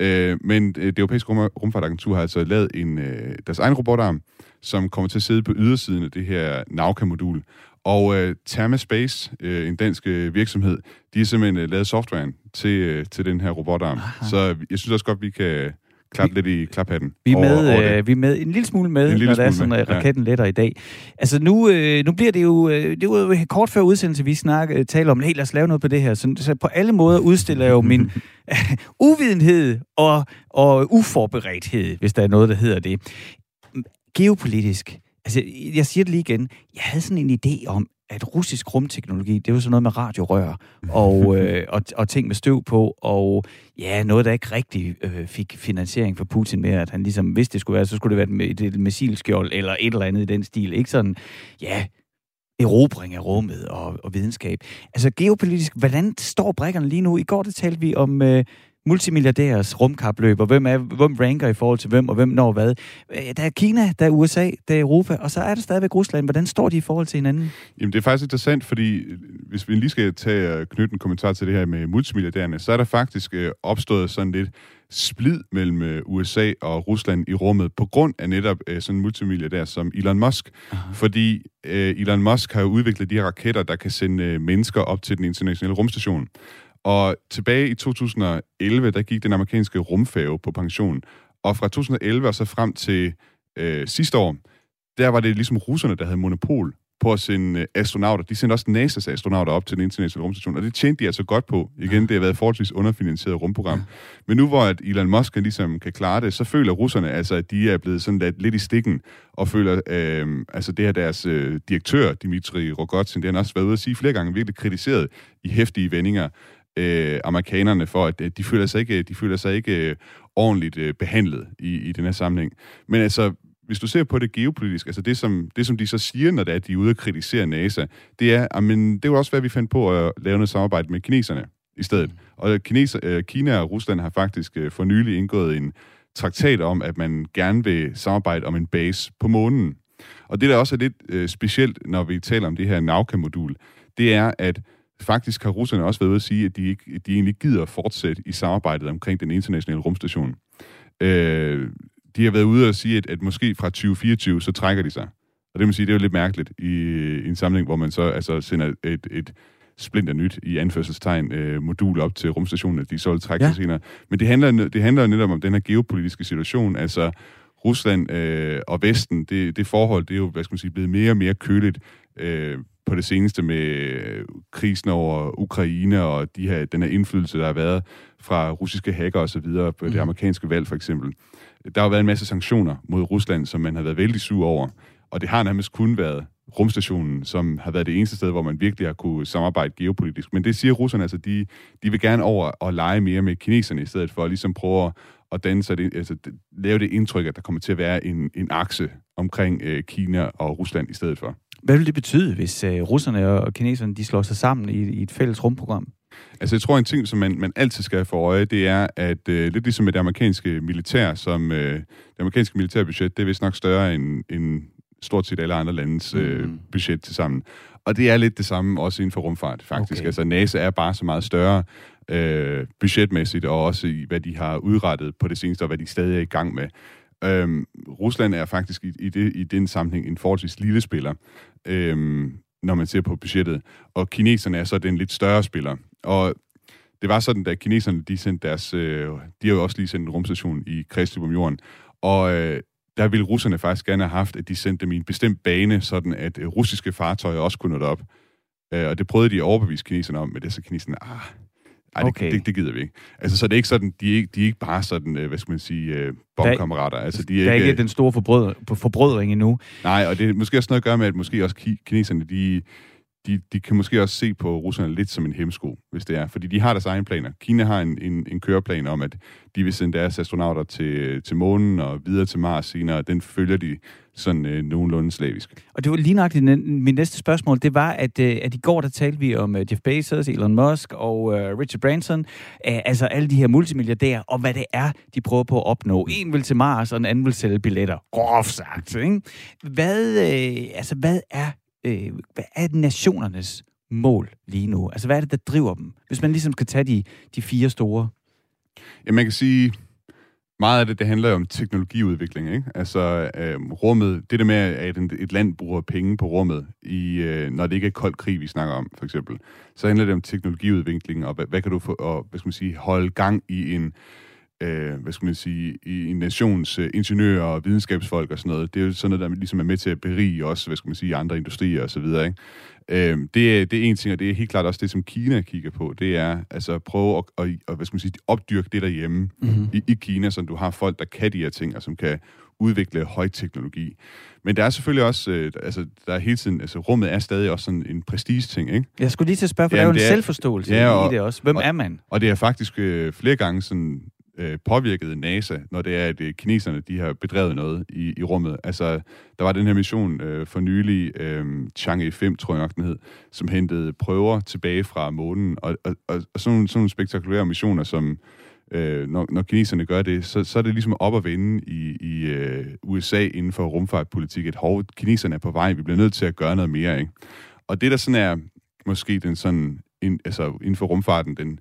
Øh, men det europæiske rum, rumfartagentur har altså lavet en, øh, deres egen robotarm, som kommer til at sidde på ydersiden af det her Nauka-modul. Og øh, Thermaspace, øh, en dansk øh, virksomhed, de har simpelthen øh, lavet softwaren til, øh, til den her robotarm. Aha. Så jeg synes også godt, vi kan klappe lidt i klaphatten. Vi er, med, over, over øh, vi er med en lille smule med, en lille når smule der er sådan, med. raketten ja. letter i dag. Altså nu, øh, nu bliver det jo, øh, det var jo kort før udsendelse, vi snakker, øh, taler om, hey, lad os lave noget på det her. Så, så på alle måder udstiller jeg jo min uvidenhed og, og uforberedthed, hvis der er noget, der hedder det. Geopolitisk, altså jeg siger det lige igen, jeg havde sådan en idé om, at russisk rumteknologi, det var sådan noget med radiorør og, øh, og, og ting med støv på, og ja, noget, der ikke rigtig øh, fik finansiering for Putin med, at han ligesom, hvis det skulle være, så skulle det være et, et missilskjold eller et eller andet i den stil. Ikke sådan, ja, erobring af rummet og, og videnskab. Altså geopolitisk, hvordan står brækkerne lige nu? I går det talte vi om øh, multimilliardærs rumkapløb, og hvem, er, hvem ranker i forhold til hvem, og hvem når hvad. Øh, der er Kina, der er USA, der er Europa, og så er der stadigvæk Rusland. Hvordan står de i forhold til hinanden? Jamen, det er faktisk interessant, fordi øh, hvis vi lige skal tage knytte en kommentar til det her med multimilliardærerne, så er der faktisk øh, opstået sådan lidt splid mellem USA og Rusland i rummet på grund af netop sådan en multimilliardær som Elon Musk. Aha. Fordi øh, Elon Musk har udviklet de her raketter, der kan sende mennesker op til den internationale rumstation. Og tilbage i 2011, der gik den amerikanske rumfærge på pension. Og fra 2011 og så frem til øh, sidste år, der var det ligesom russerne, der havde monopol på at sende øh, astronauter. De sendte også NASA's astronauter op til den internationale rumstation, og det tjente de altså godt på. Igen, det har været et forholdsvis underfinansieret rumprogram. Ja. Men nu hvor at Elon Musk ligesom kan klare det, så føler russerne altså, at de er blevet sådan lidt, lidt i stikken, og føler, øh, altså det her deres øh, direktør, Dimitri Rogozin, det har han også været ude at sige flere gange, virkelig kritiseret i hæftige vendinger, øh, amerikanerne for, at de føler sig ikke, de føler sig ikke øh, ordentligt øh, behandlet i, i den her sammenhæng. Men altså, hvis du ser på det geopolitisk, altså det som, det, som de så siger, når det er, at de er ude og kritisere NASA, det er, at men det var også, hvad vi fandt på at lave noget samarbejde med kineserne i stedet. Og kineser, øh, Kina og Rusland har faktisk øh, for nylig indgået en traktat om, at man gerne vil samarbejde om en base på månen. Og det, der også er lidt øh, specielt, når vi taler om det her Nauka-modul, det er, at Faktisk har russerne også været ude at sige, at de, ikke, de egentlig gider fortsætte i samarbejdet omkring den internationale rumstation. Øh, de har været ude at sige, at, at måske fra 2024, så trækker de sig. Og det må sige, det er jo lidt mærkeligt i, i en samling, hvor man så altså, sender et, et splinter nyt i anførselstegn øh, modul op til rumstationen, at de så vil trække ja. sig senere. Men det handler, det handler netop om den her geopolitiske situation, altså Rusland øh, og Vesten, det, det forhold, det er jo, hvad skal man sige, blevet mere og mere køligt. Øh, på det seneste med øh, krisen over Ukraine og de her, den her indflydelse, der har været fra russiske hacker osv. på mm. det amerikanske valg for eksempel. Der har været en masse sanktioner mod Rusland, som man har været vældig sur over. Og det har nærmest kun været rumstationen, som har været det eneste sted, hvor man virkelig har kunne samarbejde geopolitisk. Men det siger russerne, altså de, de vil gerne over og lege mere med kineserne, i stedet for at ligesom prøve at, at danne sig det, altså, lave det indtryk, at der kommer til at være en, en akse omkring øh, Kina og Rusland i stedet for. Hvad vil det betyde, hvis uh, russerne og kineserne de slår sig sammen i, i et fælles rumprogram? Altså, jeg tror, en ting, som man, man altid skal have for øje, det er, at uh, lidt ligesom med det amerikanske militær, som uh, det amerikanske militærbudget, det er vist nok større end, end stort set alle andre landes uh, mm. budget til sammen. Og det er lidt det samme også inden for rumfart, faktisk. Okay. Altså, NASA er bare så meget større uh, budgetmæssigt, og også i, hvad de har udrettet på det seneste, og hvad de stadig er i gang med. Øhm, Rusland er faktisk i, i, det, i den sammenhæng en forholdsvis lille spiller, øhm, når man ser på budgettet. Og kineserne er så den lidt større spiller. Og det var sådan, da kineserne de sendte deres... Øh, de har jo også lige sendt en rumstation i kredsløb om jorden. Og øh, der ville russerne faktisk gerne have haft, at de sendte dem i en bestemt bane, sådan at øh, russiske fartøjer også kunne nå op. Øh, og det prøvede de at overbevise kineserne om, men det så kineserne, ah, ej, okay. det, det, det gider vi ikke. Altså, så det er ikke sådan, de er ikke, de er ikke bare sådan, øh, hvad skal man sige, øh, bomkammerater. Altså, de er der er ikke, ikke den store forbrød, forbrødring endnu. Nej, og det er måske også noget at gøre med, at måske også kineserne, de, de, de kan måske også se på russerne lidt som en hemsko, hvis det er. Fordi de har deres egne planer. Kina har en, en, en køreplan om, at de vil sende deres astronauter til, til månen og videre til Mars senere, den følger de sådan øh, nogenlunde slavisk. Og det var lige nok min næste spørgsmål, det var, at, øh, at i går der talte vi om øh, Jeff Bezos, Elon Musk og øh, Richard Branson, Øh, altså alle de her multimilliardærer, og hvad det er, de prøver på at opnå. En vil til Mars, og en anden vil sælge billetter. Groft sagt, ikke? Hvad, øh, altså, hvad er øh, hvad er nationernes mål lige nu? Altså, hvad er det, der driver dem? Hvis man ligesom skal tage de, de fire store. Ja, man kan sige, meget af det, det handler jo om teknologiudvikling, ikke? Altså øh, rummet, det der med, at et land bruger penge på rummet, i, øh, når det ikke er kold krig, vi snakker om, for eksempel, så handler det om teknologiudvikling, og hvad, hvad kan du få, og, hvad skal man sige, holde gang i en, øh, hvad skal man sige, i en nations øh, ingeniører og videnskabsfolk og sådan noget. Det er jo sådan noget, der ligesom er med til at berige også, hvad skal man sige, andre industrier og så videre, ikke? Øh, det, er, det er en ting, og det er helt klart også det, som Kina kigger på. Det er altså at prøve at, at, at hvad skal man sige, opdyrke det derhjemme mm-hmm. i, i Kina, så du har folk, der kan de her ting, og som kan udvikle højteknologi. Men der er selvfølgelig også, øh, altså, der er hele tiden, altså rummet er stadig også sådan en prestige-ting, ikke? Jeg skulle lige til at spørge, for ja, der er jo en er, selvforståelse ja, og, i det også. Hvem og, er man? Og det er faktisk øh, flere gange sådan øh, påvirket NASA, når det er, at øh, kineserne de har bedrevet noget i, i rummet. Altså, der var den her mission øh, for nylig, øh, Chang'e 5, tror jeg nok den hed, som hentede prøver tilbage fra månen, og, og, og, og sådan, sådan nogle spektakulære missioner, som øh, når, når kineserne gør det, så, så er det ligesom op at vende i, i øh, USA inden for rumfartpolitik, at hov, kineserne er på vej, vi bliver nødt til at gøre noget mere, ikke? Og det, der sådan er måske den sådan, in, altså inden for rumfarten, den,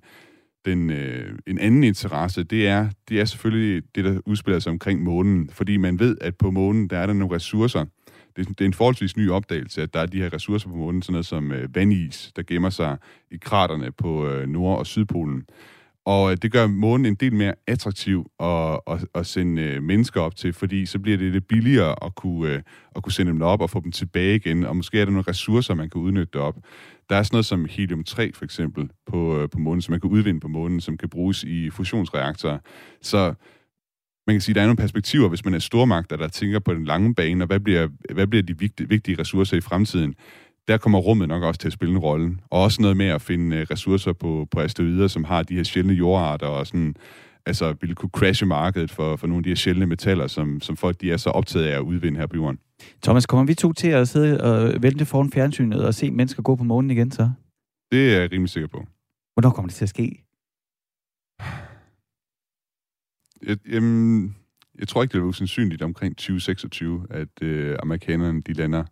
den, øh, en anden interesse, det er, det er selvfølgelig det, der udspiller sig omkring månen, fordi man ved, at på månen, der er der nogle ressourcer. Det, det er en forholdsvis ny opdagelse, at der er de her ressourcer på månen, sådan noget som øh, vandis, der gemmer sig i kraterne på øh, Nord- og Sydpolen. Og øh, det gør månen en del mere attraktiv at, at, at sende øh, mennesker op til, fordi så bliver det lidt billigere at kunne, øh, at kunne sende dem op og få dem tilbage igen, og måske er der nogle ressourcer, man kan udnytte op. Der er sådan noget som helium-3 for eksempel på, på månen, som man kan udvinde på månen, som kan bruges i fusionsreaktorer. Så man kan sige, at der er nogle perspektiver, hvis man er stormagt, der tænker på den lange bane, og hvad bliver, hvad bliver de vigtige, vigtige ressourcer i fremtiden der kommer rummet nok også til at spille en rolle. Og også noget med at finde øh, ressourcer på, på asteroider, som har de her sjældne jordarter, og sådan, altså ville kunne crashe markedet for, for nogle af de her sjældne metaller, som, som folk de er så optaget af at udvinde her på jorden. Thomas, kommer vi to til at sidde og vente foran fjernsynet og se mennesker gå på månen igen så? Det er jeg rimelig sikker på. Hvornår kommer det til at ske? Jeg, jamen, jeg tror ikke, det er usandsynligt omkring 2026, at øh, amerikanerne de lander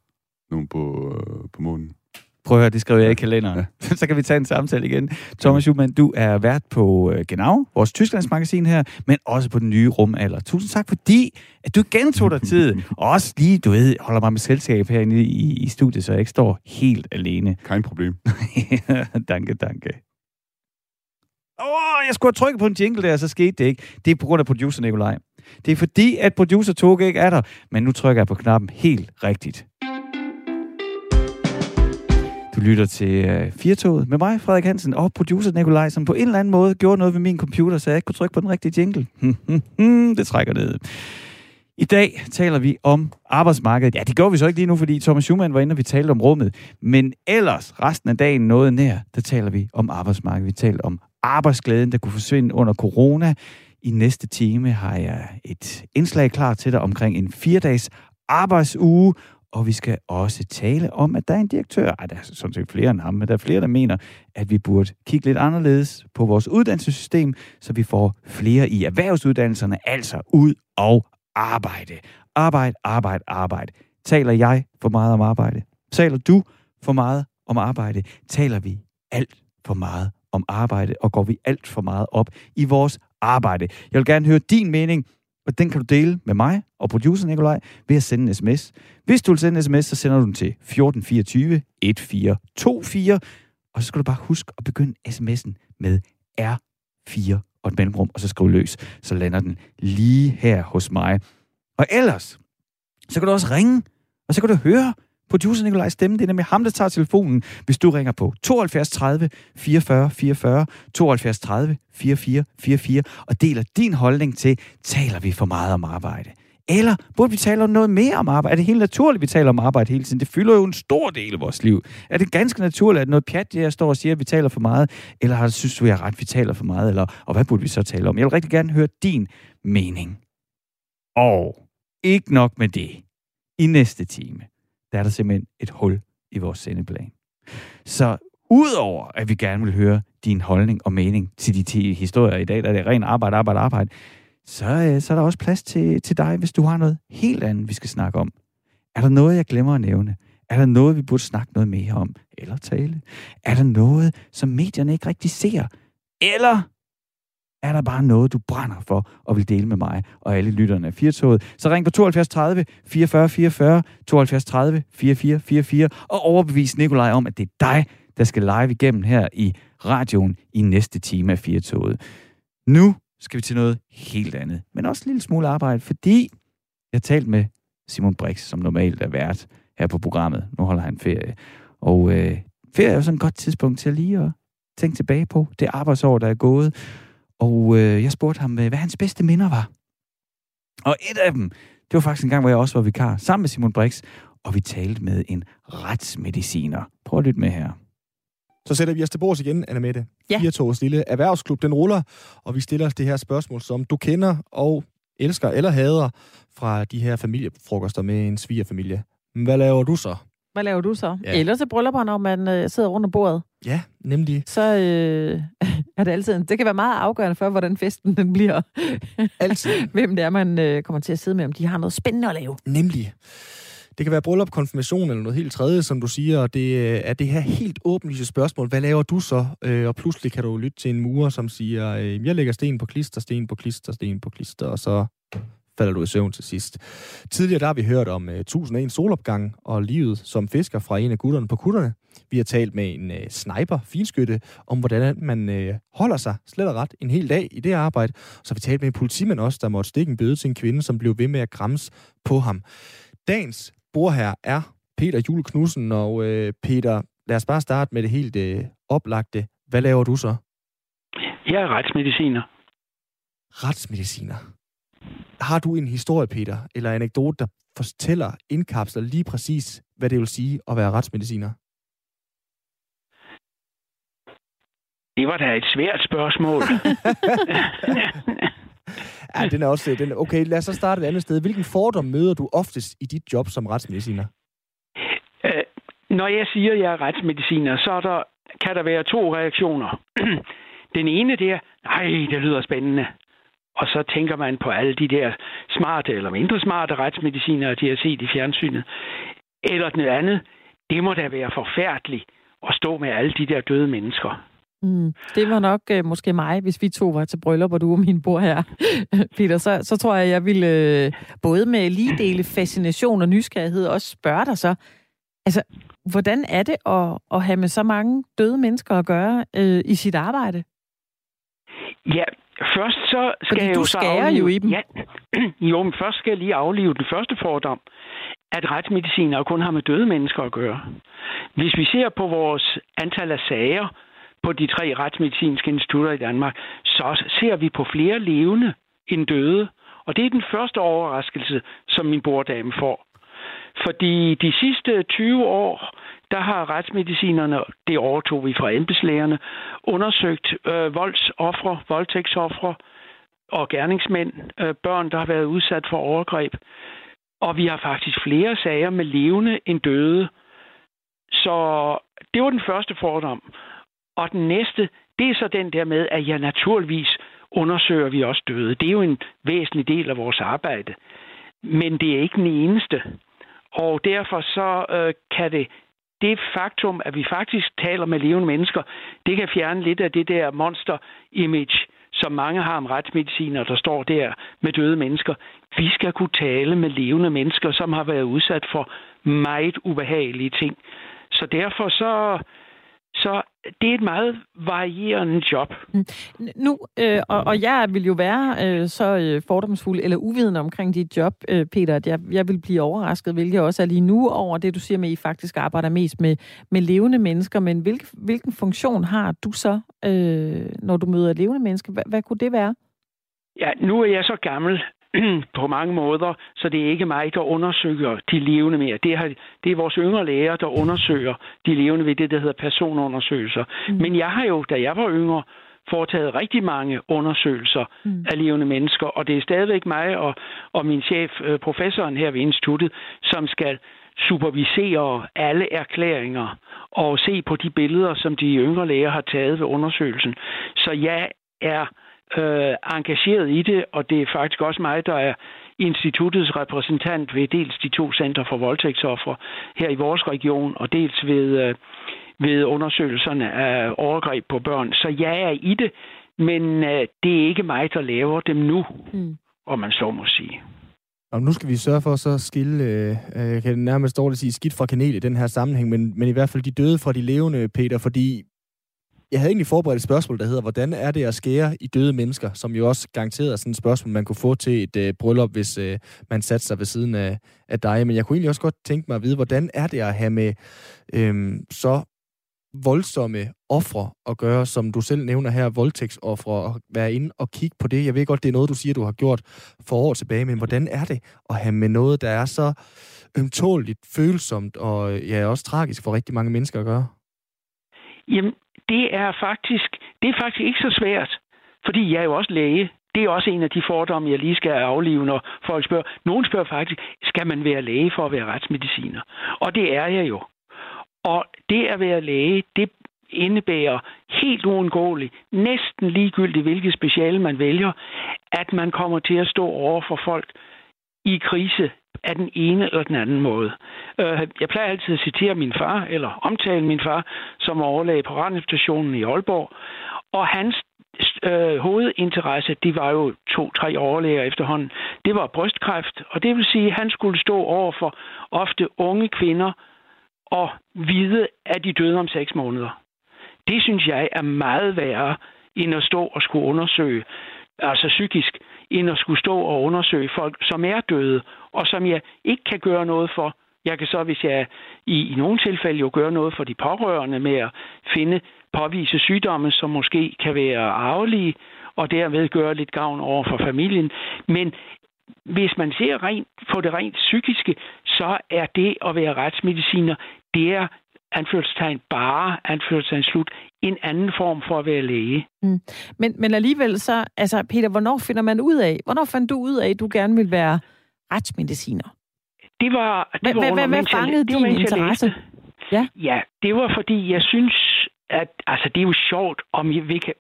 nogen på, øh, på månen. Prøv at høre, det skriver jeg i kalenderen. Ja. så kan vi tage en samtale igen. Thomas Schumann, du er vært på øh, Genau, vores Tysklandsmagasin her, men også på den nye rumalder. Tusind tak, fordi at du gentog dig tid. og også lige, du ved, holder mig med selskab herinde i, i studiet, så jeg ikke står helt alene. Kein problem. danke, danke. Åh, oh, jeg skulle have trykket på en jingle der, så skete det ikke. Det er på grund af producer Nikolaj. Det er fordi, at producer Toge ikke er der, men nu trykker jeg på knappen helt rigtigt. Du lytter til uh, Firtoget med mig, Frederik Hansen, og producer Nikolaj, som på en eller anden måde gjorde noget ved min computer, så jeg ikke kunne trykke på den rigtige jingle. Hmm, hmm, hmm, det trækker ned. I dag taler vi om arbejdsmarkedet. Ja, det gør vi så ikke lige nu, fordi Thomas Schumann var inde, og vi talte om rummet. Men ellers, resten af dagen noget nær, der taler vi om arbejdsmarkedet. Vi taler om arbejdsglæden, der kunne forsvinde under corona. I næste time har jeg et indslag klar til dig omkring en fire-dages arbejdsuge, og vi skal også tale om, at der er en direktør, ej, der er sådan set flere end ham, men der er flere, der mener, at vi burde kigge lidt anderledes på vores uddannelsessystem, så vi får flere i erhvervsuddannelserne, altså ud og arbejde. Arbejde, arbejde, arbejde. Taler jeg for meget om arbejde? Taler du for meget om arbejde? Taler vi alt for meget om arbejde, og går vi alt for meget op i vores arbejde? Jeg vil gerne høre din mening og den kan du dele med mig og producer Nikolaj ved at sende en sms. Hvis du vil sende en sms, så sender du den til 1424 1424, og så skal du bare huske at begynde sms'en med R4 og et mellemrum, og så skrive løs. Så lander den lige her hos mig. Og ellers, så kan du også ringe, og så kan du høre producer Nikolaj stemme. Det er nemlig ham, der tager telefonen, hvis du ringer på 72 30 44 44, 72 30 44 44, og deler din holdning til, taler vi for meget om arbejde? Eller burde vi tale om noget mere om arbejde? Er det helt naturligt, at vi taler om arbejde hele tiden? Det fylder jo en stor del af vores liv. Er det ganske naturligt, at noget pjat, jeg står og siger, at vi taler for meget? Eller har synes du, jeg er ret, at vi taler for meget? Eller, og hvad burde vi så tale om? Jeg vil rigtig gerne høre din mening. Og ikke nok med det. I næste time, der er der simpelthen et hul i vores sendeplan. Så udover at vi gerne vil høre din holdning og mening til de 10 historier i dag, der er det ren arbejde, arbejde, arbejde, så, øh, så er der også plads til, til dig, hvis du har noget helt andet, vi skal snakke om. Er der noget, jeg glemmer at nævne? Er der noget, vi burde snakke noget mere om? Eller tale? Er der noget, som medierne ikke rigtig ser? Eller er der bare noget, du brænder for og vil dele med mig og alle lytterne af Firtoget, så ring på 72 30 44 44, 72 30 44 44 og overbevis Nikolaj om, at det er dig, der skal live igennem her i radioen i næste time af Firtoget. Nu skal vi til noget helt andet, men også en lille smule arbejde, fordi jeg har talt med Simon Brix, som normalt er vært her på programmet. Nu holder han ferie. Og øh, ferie er jo sådan et godt tidspunkt til lige at tænke tilbage på det arbejdsår, der er gået. Og øh, jeg spurgte ham, hvad hans bedste minder var. Og et af dem, det var faktisk en gang, hvor jeg også var vikar sammen med Simon Brix, og vi talte med en retsmediciner. Prøv at lytte med her. Så sætter vi os til bords igen, Anna Mette. Ja. Firtogs lille erhvervsklub, den ruller, og vi stiller os det her spørgsmål, som du kender og elsker eller hader fra de her familiefrokoster med en svigerfamilie. Hvad laver du så? Hvad laver du så? Ja. Eller til bryllupper, når man øh, sidder rundt om bordet. Ja, nemlig. Så øh, er det altid... Det kan være meget afgørende for, hvordan festen den bliver. Altid. Hvem det er, man øh, kommer til at sidde med, om de har noget spændende at lave. Nemlig. Det kan være bryllup, konfirmation eller noget helt tredje, som du siger, og det øh, er det her helt åbenlyse spørgsmål. Hvad laver du så? Øh, Og pludselig kan du lytte til en murer, som siger, øh, jeg lægger sten på klister, sten på klister, sten på klister, og så falder du i søvn til sidst. Tidligere der har vi hørt om uh, 1001 solopgang og livet som fisker fra en af gutterne på kutterne. Vi har talt med en uh, sniper, finskytte, om hvordan man uh, holder sig slet og ret en hel dag i det arbejde. Så har vi talt med en politimand også, der måtte stikke en bøde til en kvinde, som blev ved med at græmse på ham. Dagens bordherre er Peter Jule Knudsen, og uh, Peter, lad os bare starte med det helt uh, oplagte. Hvad laver du så? Jeg er retsmediciner. Retsmediciner. Har du en historie, Peter, eller anekdote, der fortæller, indkapsler lige præcis, hvad det vil sige at være retsmediciner? Det var da et svært spørgsmål. Ja, den er også... Den, okay, lad os så starte et andet sted. Hvilken fordom møder du oftest i dit job som retsmediciner? Øh, Når jeg siger, at jeg er retsmediciner, så er der, kan der være to reaktioner. Den ene, det er, nej, det lyder spændende. Og så tænker man på alle de der smarte eller mindre smarte retsmediciner, de har set i fjernsynet. Eller den andet, det må da være forfærdeligt at stå med alle de der døde mennesker. Mm. Det var nok øh, måske mig, hvis vi to var til bryllup, og du var min bord her, Peter. Så, så tror jeg, jeg ville øh, både med lige dele fascination og nysgerrighed også spørge dig så, altså, hvordan er det at, at have med så mange døde mennesker at gøre øh, i sit arbejde? Ja, først så skal Fordi jeg du jo så aflive... jo i dem. Ja, jo, men først skal jeg lige aflive den første fordom, at retsmediciner kun har med døde mennesker at gøre. Hvis vi ser på vores antal af sager på de tre retsmedicinske institutter i Danmark, så ser vi på flere levende end døde. Og det er den første overraskelse, som min borddame får. Fordi de sidste 20 år, der har retsmedicinerne, det overtog vi fra embedslægerne, undersøgt øh, voldsoffre, voldtægtsoffre og gerningsmænd, øh, børn, der har været udsat for overgreb. Og vi har faktisk flere sager med levende end døde. Så det var den første fordom. Og den næste, det er så den der med, at ja, naturligvis undersøger vi også døde. Det er jo en væsentlig del af vores arbejde. Men det er ikke den eneste. Og derfor så øh, kan det det faktum, at vi faktisk taler med levende mennesker, det kan fjerne lidt af det der monster-image, som mange har om retsmediciner, der står der med døde mennesker. Vi skal kunne tale med levende mennesker, som har været udsat for meget ubehagelige ting. Så derfor så, så det er et meget varierende job. Nu, øh, og, og jeg vil jo være øh, så øh, fordomsfuld eller uvidende omkring dit job, øh, Peter, at jeg, jeg vil blive overrasket, hvilket også er lige nu over det, du siger med, at I faktisk arbejder mest med, med levende mennesker. Men hvilk, hvilken funktion har du så, øh, når du møder levende mennesker? Hvad, hvad kunne det være? Ja, nu er jeg så gammel på mange måder, så det er ikke mig, der undersøger de levende mere. Det er, det er vores yngre læger, der undersøger de levende ved det, der hedder personundersøgelser. Mm. Men jeg har jo, da jeg var yngre, foretaget rigtig mange undersøgelser mm. af levende mennesker, og det er stadigvæk mig og, og min chef, øh, professoren her ved instituttet, som skal supervisere alle erklæringer og se på de billeder, som de yngre læger har taget ved undersøgelsen. Så jeg er øh, engageret i det, og det er faktisk også mig, der er instituttets repræsentant ved dels de to center for voldtægtsoffre her i vores region, og dels ved, øh, ved undersøgelserne af overgreb på børn. Så jeg er i det. Men øh, det er ikke mig, der laver dem nu, mm. om man så må sige. Og nu skal vi sørge for så at skille, øh, jeg kan nærmest dårligt sige, skidt fra kanel i den her sammenhæng, men, men i hvert fald de døde fra de levende, Peter, fordi jeg havde egentlig forberedt et spørgsmål, der hedder, hvordan er det at skære i døde mennesker, som jo også garanteret er sådan et spørgsmål, man kunne få til et øh, bryllup, hvis øh, man satte sig ved siden af, af dig. Men jeg kunne egentlig også godt tænke mig at vide, hvordan er det at have med øh, så voldsomme ofre at gøre, som du selv nævner her, voldtægtsoffre, og være inde og kigge på det. Jeg ved godt, det er noget, du siger, du har gjort for år tilbage, men hvordan er det at have med noget, der er så ømtåligt, følsomt og øh, ja, også tragisk for rigtig mange mennesker at gøre? Jamen, det er faktisk, det er faktisk ikke så svært, fordi jeg er jo også læge. Det er også en af de fordomme, jeg lige skal aflive, når folk spørger. Nogen spørger faktisk, skal man være læge for at være retsmediciner? Og det er jeg jo. Og det at være læge, det indebærer helt uundgåeligt, næsten ligegyldigt hvilket speciale man vælger, at man kommer til at stå over for folk i krise af den ene eller den anden måde. Øh, jeg plejer altid at citere min far, eller omtale min far, som overlæge på radiostationen i Aalborg, og hans øh, hovedinteresse, de var jo to-tre overlæger efterhånden, det var brystkræft, og det vil sige, at han skulle stå over for ofte unge kvinder, og vide, at de døde om seks måneder. Det synes jeg er meget værre, end at stå og skulle undersøge, altså psykisk, end at skulle stå og undersøge folk, som er døde, og som jeg ikke kan gøre noget for. Jeg kan så, hvis jeg i, i nogle tilfælde jo gøre noget for de pårørende med at finde, påvise sygdomme, som måske kan være arvelige, og derved gøre lidt gavn over for familien. Men hvis man ser rent på det rent psykiske, så er det at være retsmediciner, det er anførselstegn bare, anførselstegn slut, en anden form for at være læge. Mm. Men, men alligevel så, altså Peter, hvornår finder man ud af, hvornår fandt du ud af, at du gerne vil være retsmediciner? Det var, det var hvad, hvad fangede din interesse? Ja. ja, det var fordi, jeg synes, at altså, det er jo sjovt, om vi kan,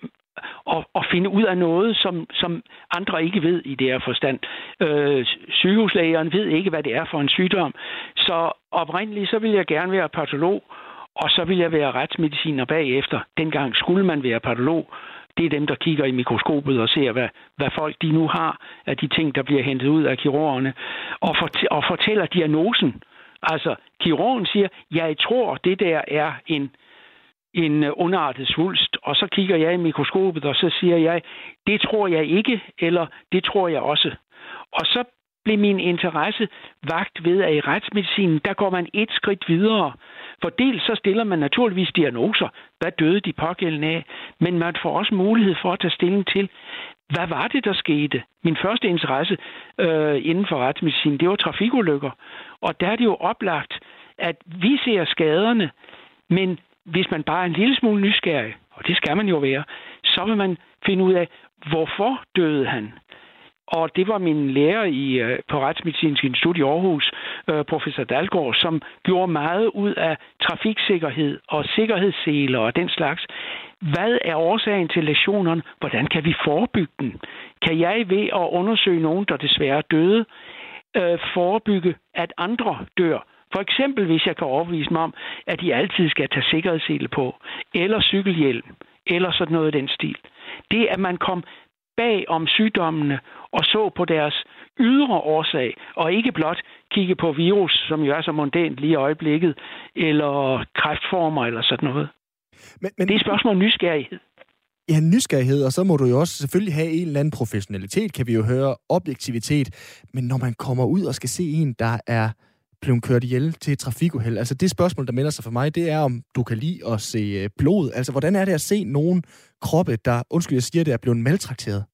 at, at finde ud af noget, som, som andre ikke ved i det her forstand. Øh, sygehuslægeren ved ikke, hvad det er for en sygdom. Så oprindeligt så vil jeg gerne være patolog, og så vil jeg være retsmediciner bagefter. Dengang skulle man være patolog. Det er dem, der kigger i mikroskopet og ser, hvad, hvad folk de nu har af de ting, der bliver hentet ud af kirurgerne, og, fort, og fortæller diagnosen. Altså, kirurgen siger, jeg tror, det der er en en øh, underartet svulst, og så kigger jeg i mikroskopet, og så siger jeg, det tror jeg ikke, eller det tror jeg også. Og så blev min interesse vagt ved, at i retsmedicinen, der går man et skridt videre. For dels så stiller man naturligvis diagnoser, hvad døde de pågældende af, men man får også mulighed for at tage stilling til, hvad var det, der skete? Min første interesse øh, inden for retsmedicin, det var trafikulykker. Og der er det jo oplagt, at vi ser skaderne, men hvis man bare er en lille smule nysgerrig, og det skal man jo være, så vil man finde ud af, hvorfor døde han? Og det var min lærer i, øh, på Retsmedicinsk Institut i Aarhus, øh, professor Dalgaard, som gjorde meget ud af trafiksikkerhed og sikkerhedsseler og den slags. Hvad er årsagen til lektionerne? Hvordan kan vi forebygge den? Kan jeg ved at undersøge nogen, der desværre døde, øh, forebygge, at andre dør? For eksempel hvis jeg kan overbevise mig om, at de altid skal tage sikkerhedssele på, eller cykelhjelm, eller sådan noget i den stil. Det, at man kom bag om sygdommene og så på deres ydre årsag, og ikke blot kigge på virus, som jo er så mondænt lige i øjeblikket, eller kræftformer eller sådan noget. Men, men... Det er et spørgsmål om nysgerrighed. Ja, nysgerrighed, og så må du jo også selvfølgelig have en eller anden professionalitet, kan vi jo høre, objektivitet. Men når man kommer ud og skal se en, der er blevet kørt ihjel til et trafikuheld. Altså det spørgsmål, der melder sig for mig, det er, om du kan lide at se øh, blod. Altså hvordan er det at se nogen kroppe, der, undskyld, jeg siger det, er blevet maltrakteret?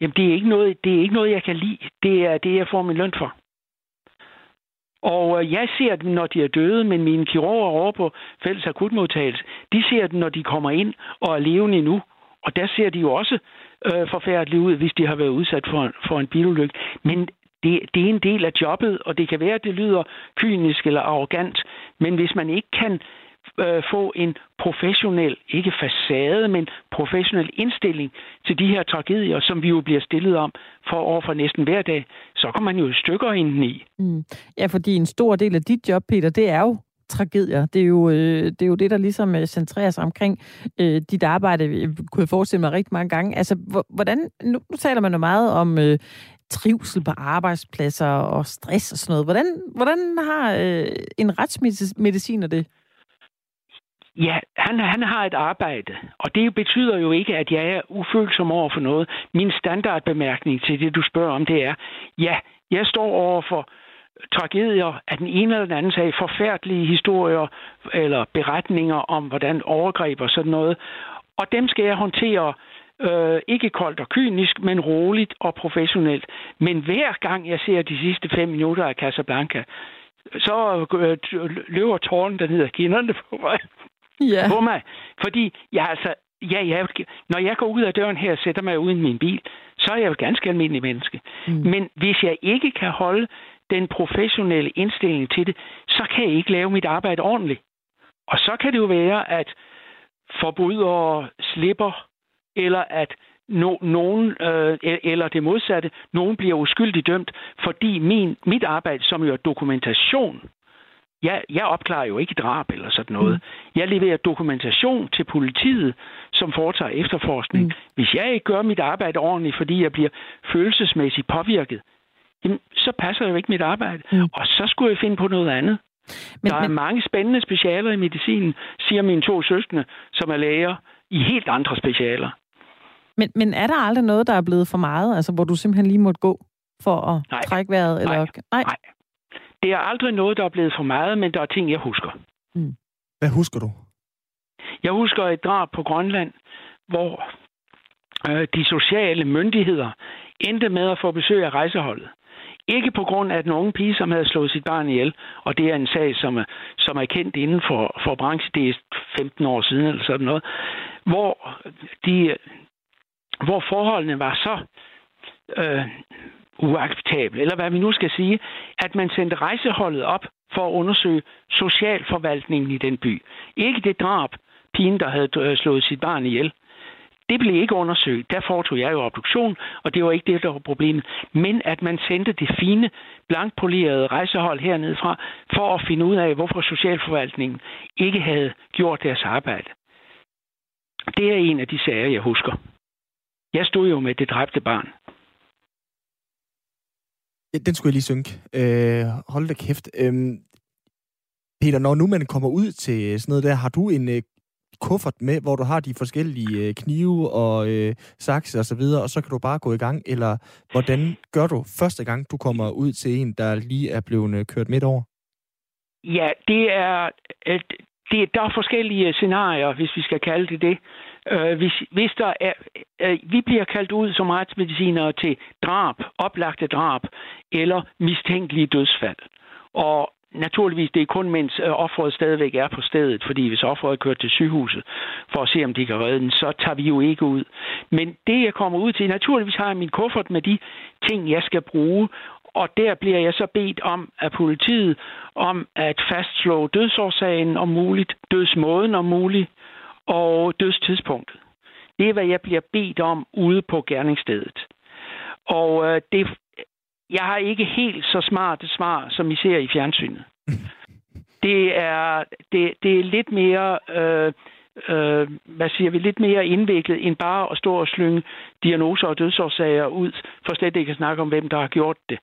Jamen det er ikke noget, det er ikke noget jeg kan lide. Det er det, jeg får min løn for. Og øh, jeg ser dem, når de er døde, men mine kirurger over på fælles akutmodtagelse, de ser dem, når de kommer ind og er levende endnu. Og der ser de jo også øh, forfærdeligt ud, hvis de har været udsat for, for en bilulykke. Men det, det er en del af jobbet, og det kan være, at det lyder kynisk eller arrogant, men hvis man ikke kan øh, få en professionel, ikke facade, men professionel indstilling til de her tragedier, som vi jo bliver stillet om for over for næsten hver dag, så kommer man jo stykker ind i. Mm. Ja, fordi en stor del af dit job, Peter, det er jo tragedier. Det er jo øh, det, er jo det der ligesom øh, centrerer sig omkring øh, dit arbejde, jeg kunne jeg forestille mig rigtig mange gange. Altså, hvordan, nu, nu taler man jo meget om øh, trivsel på arbejdspladser og stress og sådan noget. Hvordan, hvordan har øh, en retsmediciner det? Ja, han, han har et arbejde, og det betyder jo ikke, at jeg er ufølsom over for noget. Min standardbemærkning til det, du spørger om, det er, ja, jeg står over for tragedier af den ene eller den anden sag, forfærdelige historier eller beretninger om, hvordan overgreb og sådan noget. Og dem skal jeg håndtere øh, ikke koldt og kynisk, men roligt og professionelt. Men hver gang jeg ser de sidste fem minutter af Casablanca, så øh, løber tårnen, der hedder kinderne på mig ja. på mig. Fordi jeg altså, ja, jeg, når jeg går ud af døren her og sætter mig uden min bil, så er jeg jo ganske almindelig menneske. Mm. Men hvis jeg ikke kan holde den professionelle indstilling til det, så kan jeg ikke lave mit arbejde ordentligt. Og så kan det jo være, at forbrydere slipper, eller at no, nogen, øh, eller det modsatte, nogen bliver uskyldigt dømt, fordi min, mit arbejde, som jo er dokumentation, jeg, jeg opklarer jo ikke drab eller sådan noget. Mm. Jeg leverer dokumentation til politiet, som foretager efterforskning. Mm. Hvis jeg ikke gør mit arbejde ordentligt, fordi jeg bliver følelsesmæssigt påvirket, jamen, så passer jo ikke mit arbejde. Mm. Og så skulle jeg finde på noget andet. Men, der er men... mange spændende specialer i medicinen, siger mine to søskende, som er læger i helt andre specialer. Men, men er der aldrig noget, der er blevet for meget, altså hvor du simpelthen lige måtte gå for at nej, trække vejret? Eller... Nej, nej. nej. Det er aldrig noget, der er blevet for meget, men der er ting, jeg husker. Mm. Hvad husker du? Jeg husker et drab på Grønland, hvor øh, de sociale myndigheder endte med at få besøg af rejseholdet. Ikke på grund af den unge pige, som havde slået sit barn ihjel, og det er en sag, som er, som er kendt inden for, for branchen, det er 15 år siden eller sådan noget, hvor, de, hvor forholdene var så øh, uacceptable, eller hvad vi nu skal sige, at man sendte rejseholdet op for at undersøge socialforvaltningen i den by. Ikke det drab, pigen, der havde øh, slået sit barn ihjel. Det blev ikke undersøgt. Der foretog jeg jo obduktion, og det var ikke det, der var problemet. Men at man sendte det fine, blankpolerede rejsehold hernede fra, for at finde ud af, hvorfor socialforvaltningen ikke havde gjort deres arbejde. Det er en af de sager, jeg husker. Jeg stod jo med det dræbte barn. Ja, den skulle jeg lige synke. Øh, hold da kæft. Øhm, Peter, når nu man kommer ud til sådan noget der, har du en øh, kuffert med, hvor du har de forskellige øh, knive og øh, sakse og så videre, og så kan du bare gå i gang? Eller hvordan gør du første gang, du kommer ud til en, der lige er blevet øh, kørt midt over? Ja, det er, øh, det, der er forskellige scenarier, hvis vi skal kalde det det. Øh, hvis, hvis der er, øh, vi bliver kaldt ud som retsmedicinere til drab, oplagte drab eller mistænkelige dødsfald. Og naturligvis det er kun mens øh, offeret stadigvæk er på stedet, fordi hvis offeret er kørt til sygehuset for at se, om de kan redde den, så tager vi jo ikke ud. Men det, jeg kommer ud til, naturligvis har jeg min kuffert med de ting, jeg skal bruge, og der bliver jeg så bedt om af politiet om at fastslå dødsårsagen om muligt, dødsmåden om muligt, og dødstidspunktet. Det er, hvad jeg bliver bedt om ude på gerningsstedet. Og øh, det, jeg har ikke helt så smart svar, som I ser i fjernsynet. Det er, det, det er lidt mere, øh, øh, hvad siger vi, lidt mere indviklet end bare at stå og slynge diagnoser og dødsårsager ud, for slet ikke at snakke om, hvem der har gjort det.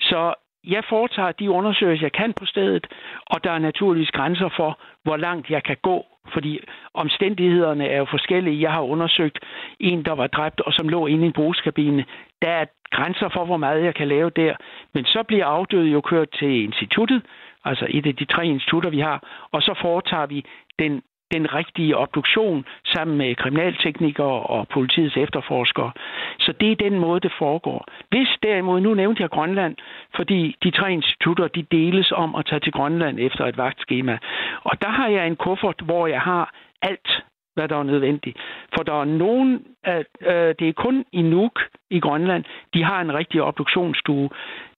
Så jeg foretager de undersøgelser, jeg kan på stedet, og der er naturligvis grænser for, hvor langt jeg kan gå, fordi omstændighederne er jo forskellige. Jeg har undersøgt en, der var dræbt, og som lå inde i en brugskabine. Der er grænser for, hvor meget jeg kan lave der. Men så bliver afdøde jo kørt til instituttet, altså et af de tre institutter, vi har, og så foretager vi den den rigtige obduktion sammen med kriminalteknikere og politiets efterforskere. Så det er den måde, det foregår. Hvis derimod, nu nævnte jeg Grønland, fordi de tre institutter, de deles om at tage til Grønland efter et vagtskema. Og der har jeg en kuffert, hvor jeg har alt hvad der er nødvendigt. For der er nogen, at, øh, det er kun i Nuuk i Grønland, de har en rigtig obduktionsstue.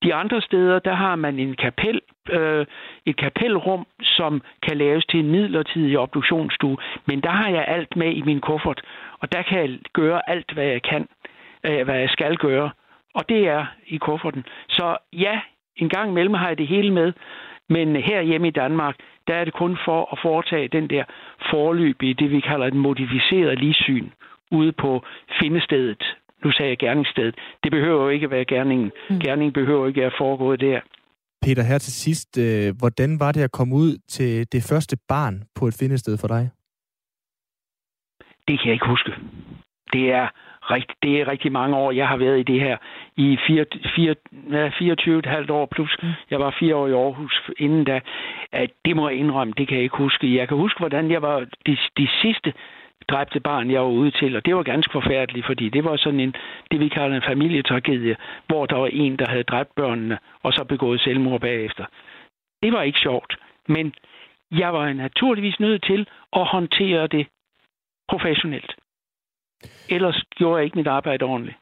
De andre steder, der har man en kapel, øh, et kapelrum, som kan laves til en midlertidig obduktionsstue. Men der har jeg alt med i min kuffert, og der kan jeg gøre alt, hvad jeg kan, øh, hvad jeg skal gøre. Og det er i kufferten. Så ja, en gang imellem har jeg det hele med, men her hjemme i Danmark, der er det kun for at foretage den der forløb i det, vi kalder et modificeret livssyn ude på findestedet. Nu sagde jeg gerningsstedet. Det behøver jo ikke at være gerningen. Mm. Gerningen behøver ikke at foregå der. Peter, her til sidst, øh, hvordan var det at komme ud til det første barn på et findested for dig? Det kan jeg ikke huske. Det er rigtig, det er rigtig mange år, jeg har været i det her. I 24,5 år plus. Mm. Jeg var fire år i Aarhus inden da. At det må jeg indrømme, det kan jeg ikke huske. Jeg kan huske, hvordan jeg var de, de sidste dræbte barn, jeg var ude til, og det var ganske forfærdeligt, fordi det var sådan en, det vi kalder en familietragedie, hvor der var en, der havde dræbt børnene, og så begået selvmord bagefter. Det var ikke sjovt, men jeg var naturligvis nødt til at håndtere det professionelt. Ellers gjorde jeg ikke mit arbejde ordentligt.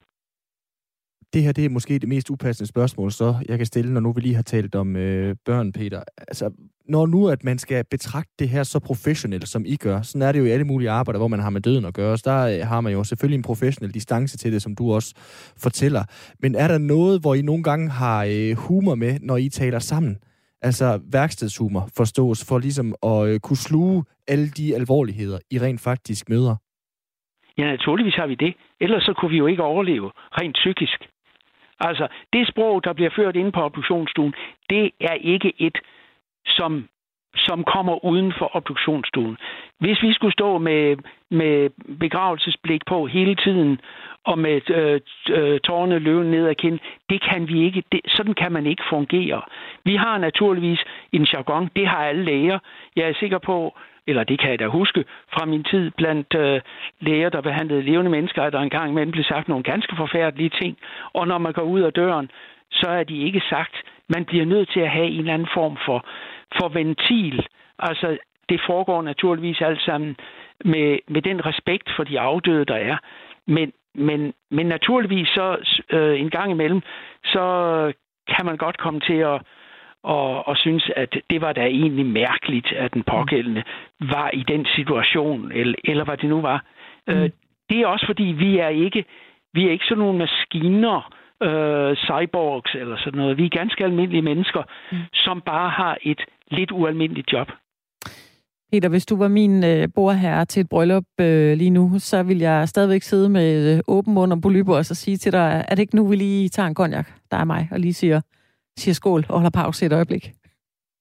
Det her det er måske det mest upassende spørgsmål, så jeg kan stille, når nu vi lige har talt om øh, børn, Peter. Altså, når nu at man skal betragte det her så professionelt, som I gør, så er det jo i alle mulige arbejder, hvor man har med døden at gøre. Så der øh, har man jo selvfølgelig en professionel distance til det, som du også fortæller. Men er der noget, hvor I nogle gange har øh, humor med, når I taler sammen? Altså værkstedshumor forstås, for ligesom at øh, kunne sluge alle de alvorligheder, I rent faktisk møder? Ja, naturligvis har vi det. Ellers så kunne vi jo ikke overleve rent psykisk. Altså, det sprog, der bliver ført inde på obduktionsstuen, det er ikke et, som, som kommer uden for obduktionsstuen. Hvis vi skulle stå med, med begravelsesblik på hele tiden, og med øh, øh tårne løven ned ad kind, det kan vi ikke. Det, sådan kan man ikke fungere. Vi har naturligvis en jargon, det har alle læger. Jeg er sikker på, eller det kan jeg da huske fra min tid blandt øh, læger, der behandlede levende mennesker, at der engang imellem blev sagt nogle ganske forfærdelige ting. Og når man går ud af døren, så er de ikke sagt. Man bliver nødt til at have en eller anden form for, for ventil. Altså, det foregår naturligvis alt sammen med, med den respekt for de afdøde, der er. Men, men, men naturligvis så øh, en gang imellem, så kan man godt komme til at, og, og synes, at det var da egentlig mærkeligt, at den pågældende var i den situation, eller, eller hvad det nu var. Mm. Øh, det er også fordi, vi er ikke, vi er ikke sådan nogle maskiner, øh, cyborgs eller sådan noget. Vi er ganske almindelige mennesker, mm. som bare har et lidt ualmindeligt job. Peter, hvis du var min øh, bordherre til et bryllup øh, lige nu, så vil jeg stadigvæk sidde med øh, åben mund og polyper og så sige til dig, er det ikke nu, vi lige tager en konjak, der er mig, og lige siger, siger skål og holder pause et øjeblik?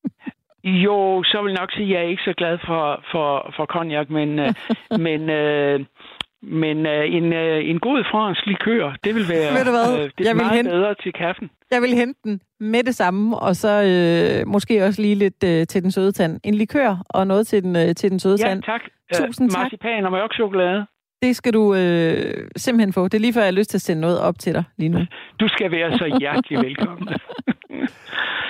jo, så vil jeg nok sige, at jeg er ikke så glad for, for, for konjak, men, øh, men, øh, men øh, en, øh, en god fransk likør, det vil være Ved du hvad? Øh, det er jeg meget hente, bedre til kaffen. Jeg vil hente den med det samme, og så øh, måske også lige lidt øh, til den søde tand. En likør og noget til den, øh, til den søde ja, tand. tak. Tusind uh, tak. Marcipan og mørk chokolade. Det skal du øh, simpelthen få. Det er lige før, jeg har lyst til at sende noget op til dig lige nu. Du skal være så hjertelig velkommen.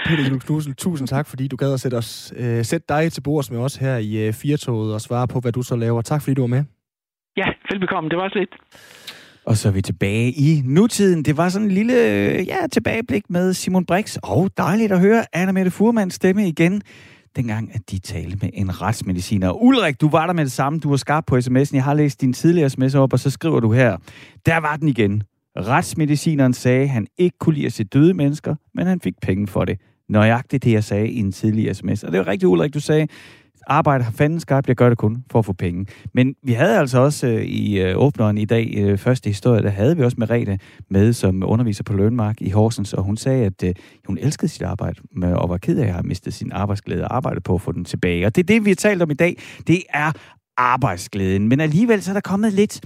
Peter Juhl Knudsen, tusind tak, fordi du gad at sætte, os, øh, sætte dig til bords med os her i øh, Firtoget og svare på, hvad du så laver. Tak, fordi du var med. Ja, velbekomme. Det var så lidt. Og så er vi tilbage i nutiden. Det var sådan en lille ja, tilbageblik med Simon Brix. Og dejligt at høre Anna Mette Furmans stemme igen dengang, at de talte med en retsmediciner. Ulrik, du var der med det samme. Du var skarp på sms'en. Jeg har læst din tidligere sms op, og så skriver du her. Der var den igen. Retsmedicineren sagde, at han ikke kunne lide at se døde mennesker, men han fik penge for det. Nøjagtigt det, jeg sagde i en tidligere sms. Og det var rigtig Ulrik, du sagde, arbejde har fanden skabt, jeg gør det kun for at få penge. Men vi havde altså også øh, i øh, åbneren i dag, øh, første historie, der havde vi også Merete med som underviser på Lønmark i Horsens, og hun sagde, at øh, hun elskede sit arbejde, med, og var ked af at have mistet sin arbejdsglæde og arbejde på at få den tilbage. Og det er det, vi har talt om i dag. Det er arbejdsglæden. Men alligevel så er der kommet lidt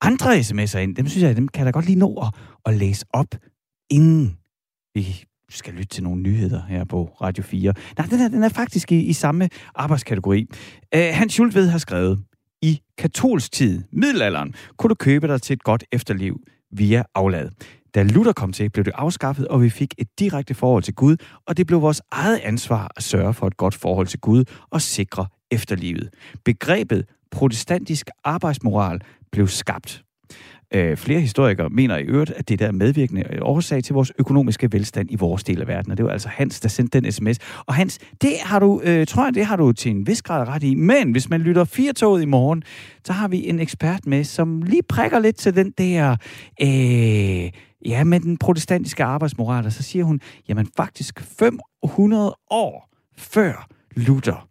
andre sms'er ind. Dem synes jeg, dem kan jeg da godt lige nå at, at læse op, inden vi skal lytte til nogle nyheder her på Radio 4. Nej, den er, den er faktisk i, i samme arbejdskategori. Uh, Hans Schultved har skrevet, i katolsk tid, middelalderen, kunne du købe dig til et godt efterliv via aflad. Da Luther kom til, blev det afskaffet, og vi fik et direkte forhold til Gud, og det blev vores eget ansvar at sørge for et godt forhold til Gud og sikre efterlivet. Begrebet protestantisk arbejdsmoral blev skabt. Øh, flere historikere mener i øvrigt, at det der er medvirkende årsag til vores økonomiske velstand i vores del af verden. Og det var altså Hans, der sendte den sms. Og Hans, det har du, øh, tror jeg, det har du til en vis grad ret i. Men hvis man lytter fire toget i morgen, så har vi en ekspert med, som lige prikker lidt til den der... Øh, ja, med den protestantiske arbejdsmoral, og så siger hun, jamen faktisk 500 år før Luther,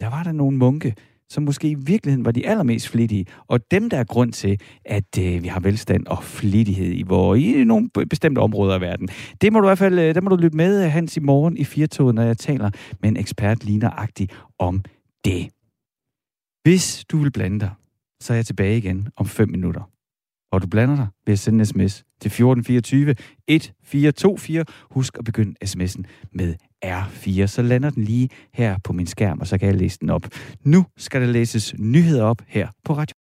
der var der nogle munke, som måske i virkeligheden var de allermest flittige, og dem, der er grund til, at øh, vi har velstand og flittighed i, hvor, i nogle bestemte områder af verden. Det må du i hvert fald, øh, der må du lytte med, øh, Hans, i morgen i Firtoget, når jeg taler med en ekspert ligneragtig om det. Hvis du vil blande dig, så er jeg tilbage igen om 5 minutter. Og du blander dig ved at sende en sms til 1424 1424. Husk at begynde sms'en med R4, så lander den lige her på min skærm, og så kan jeg læse den op. Nu skal der læses nyheder op her på Radio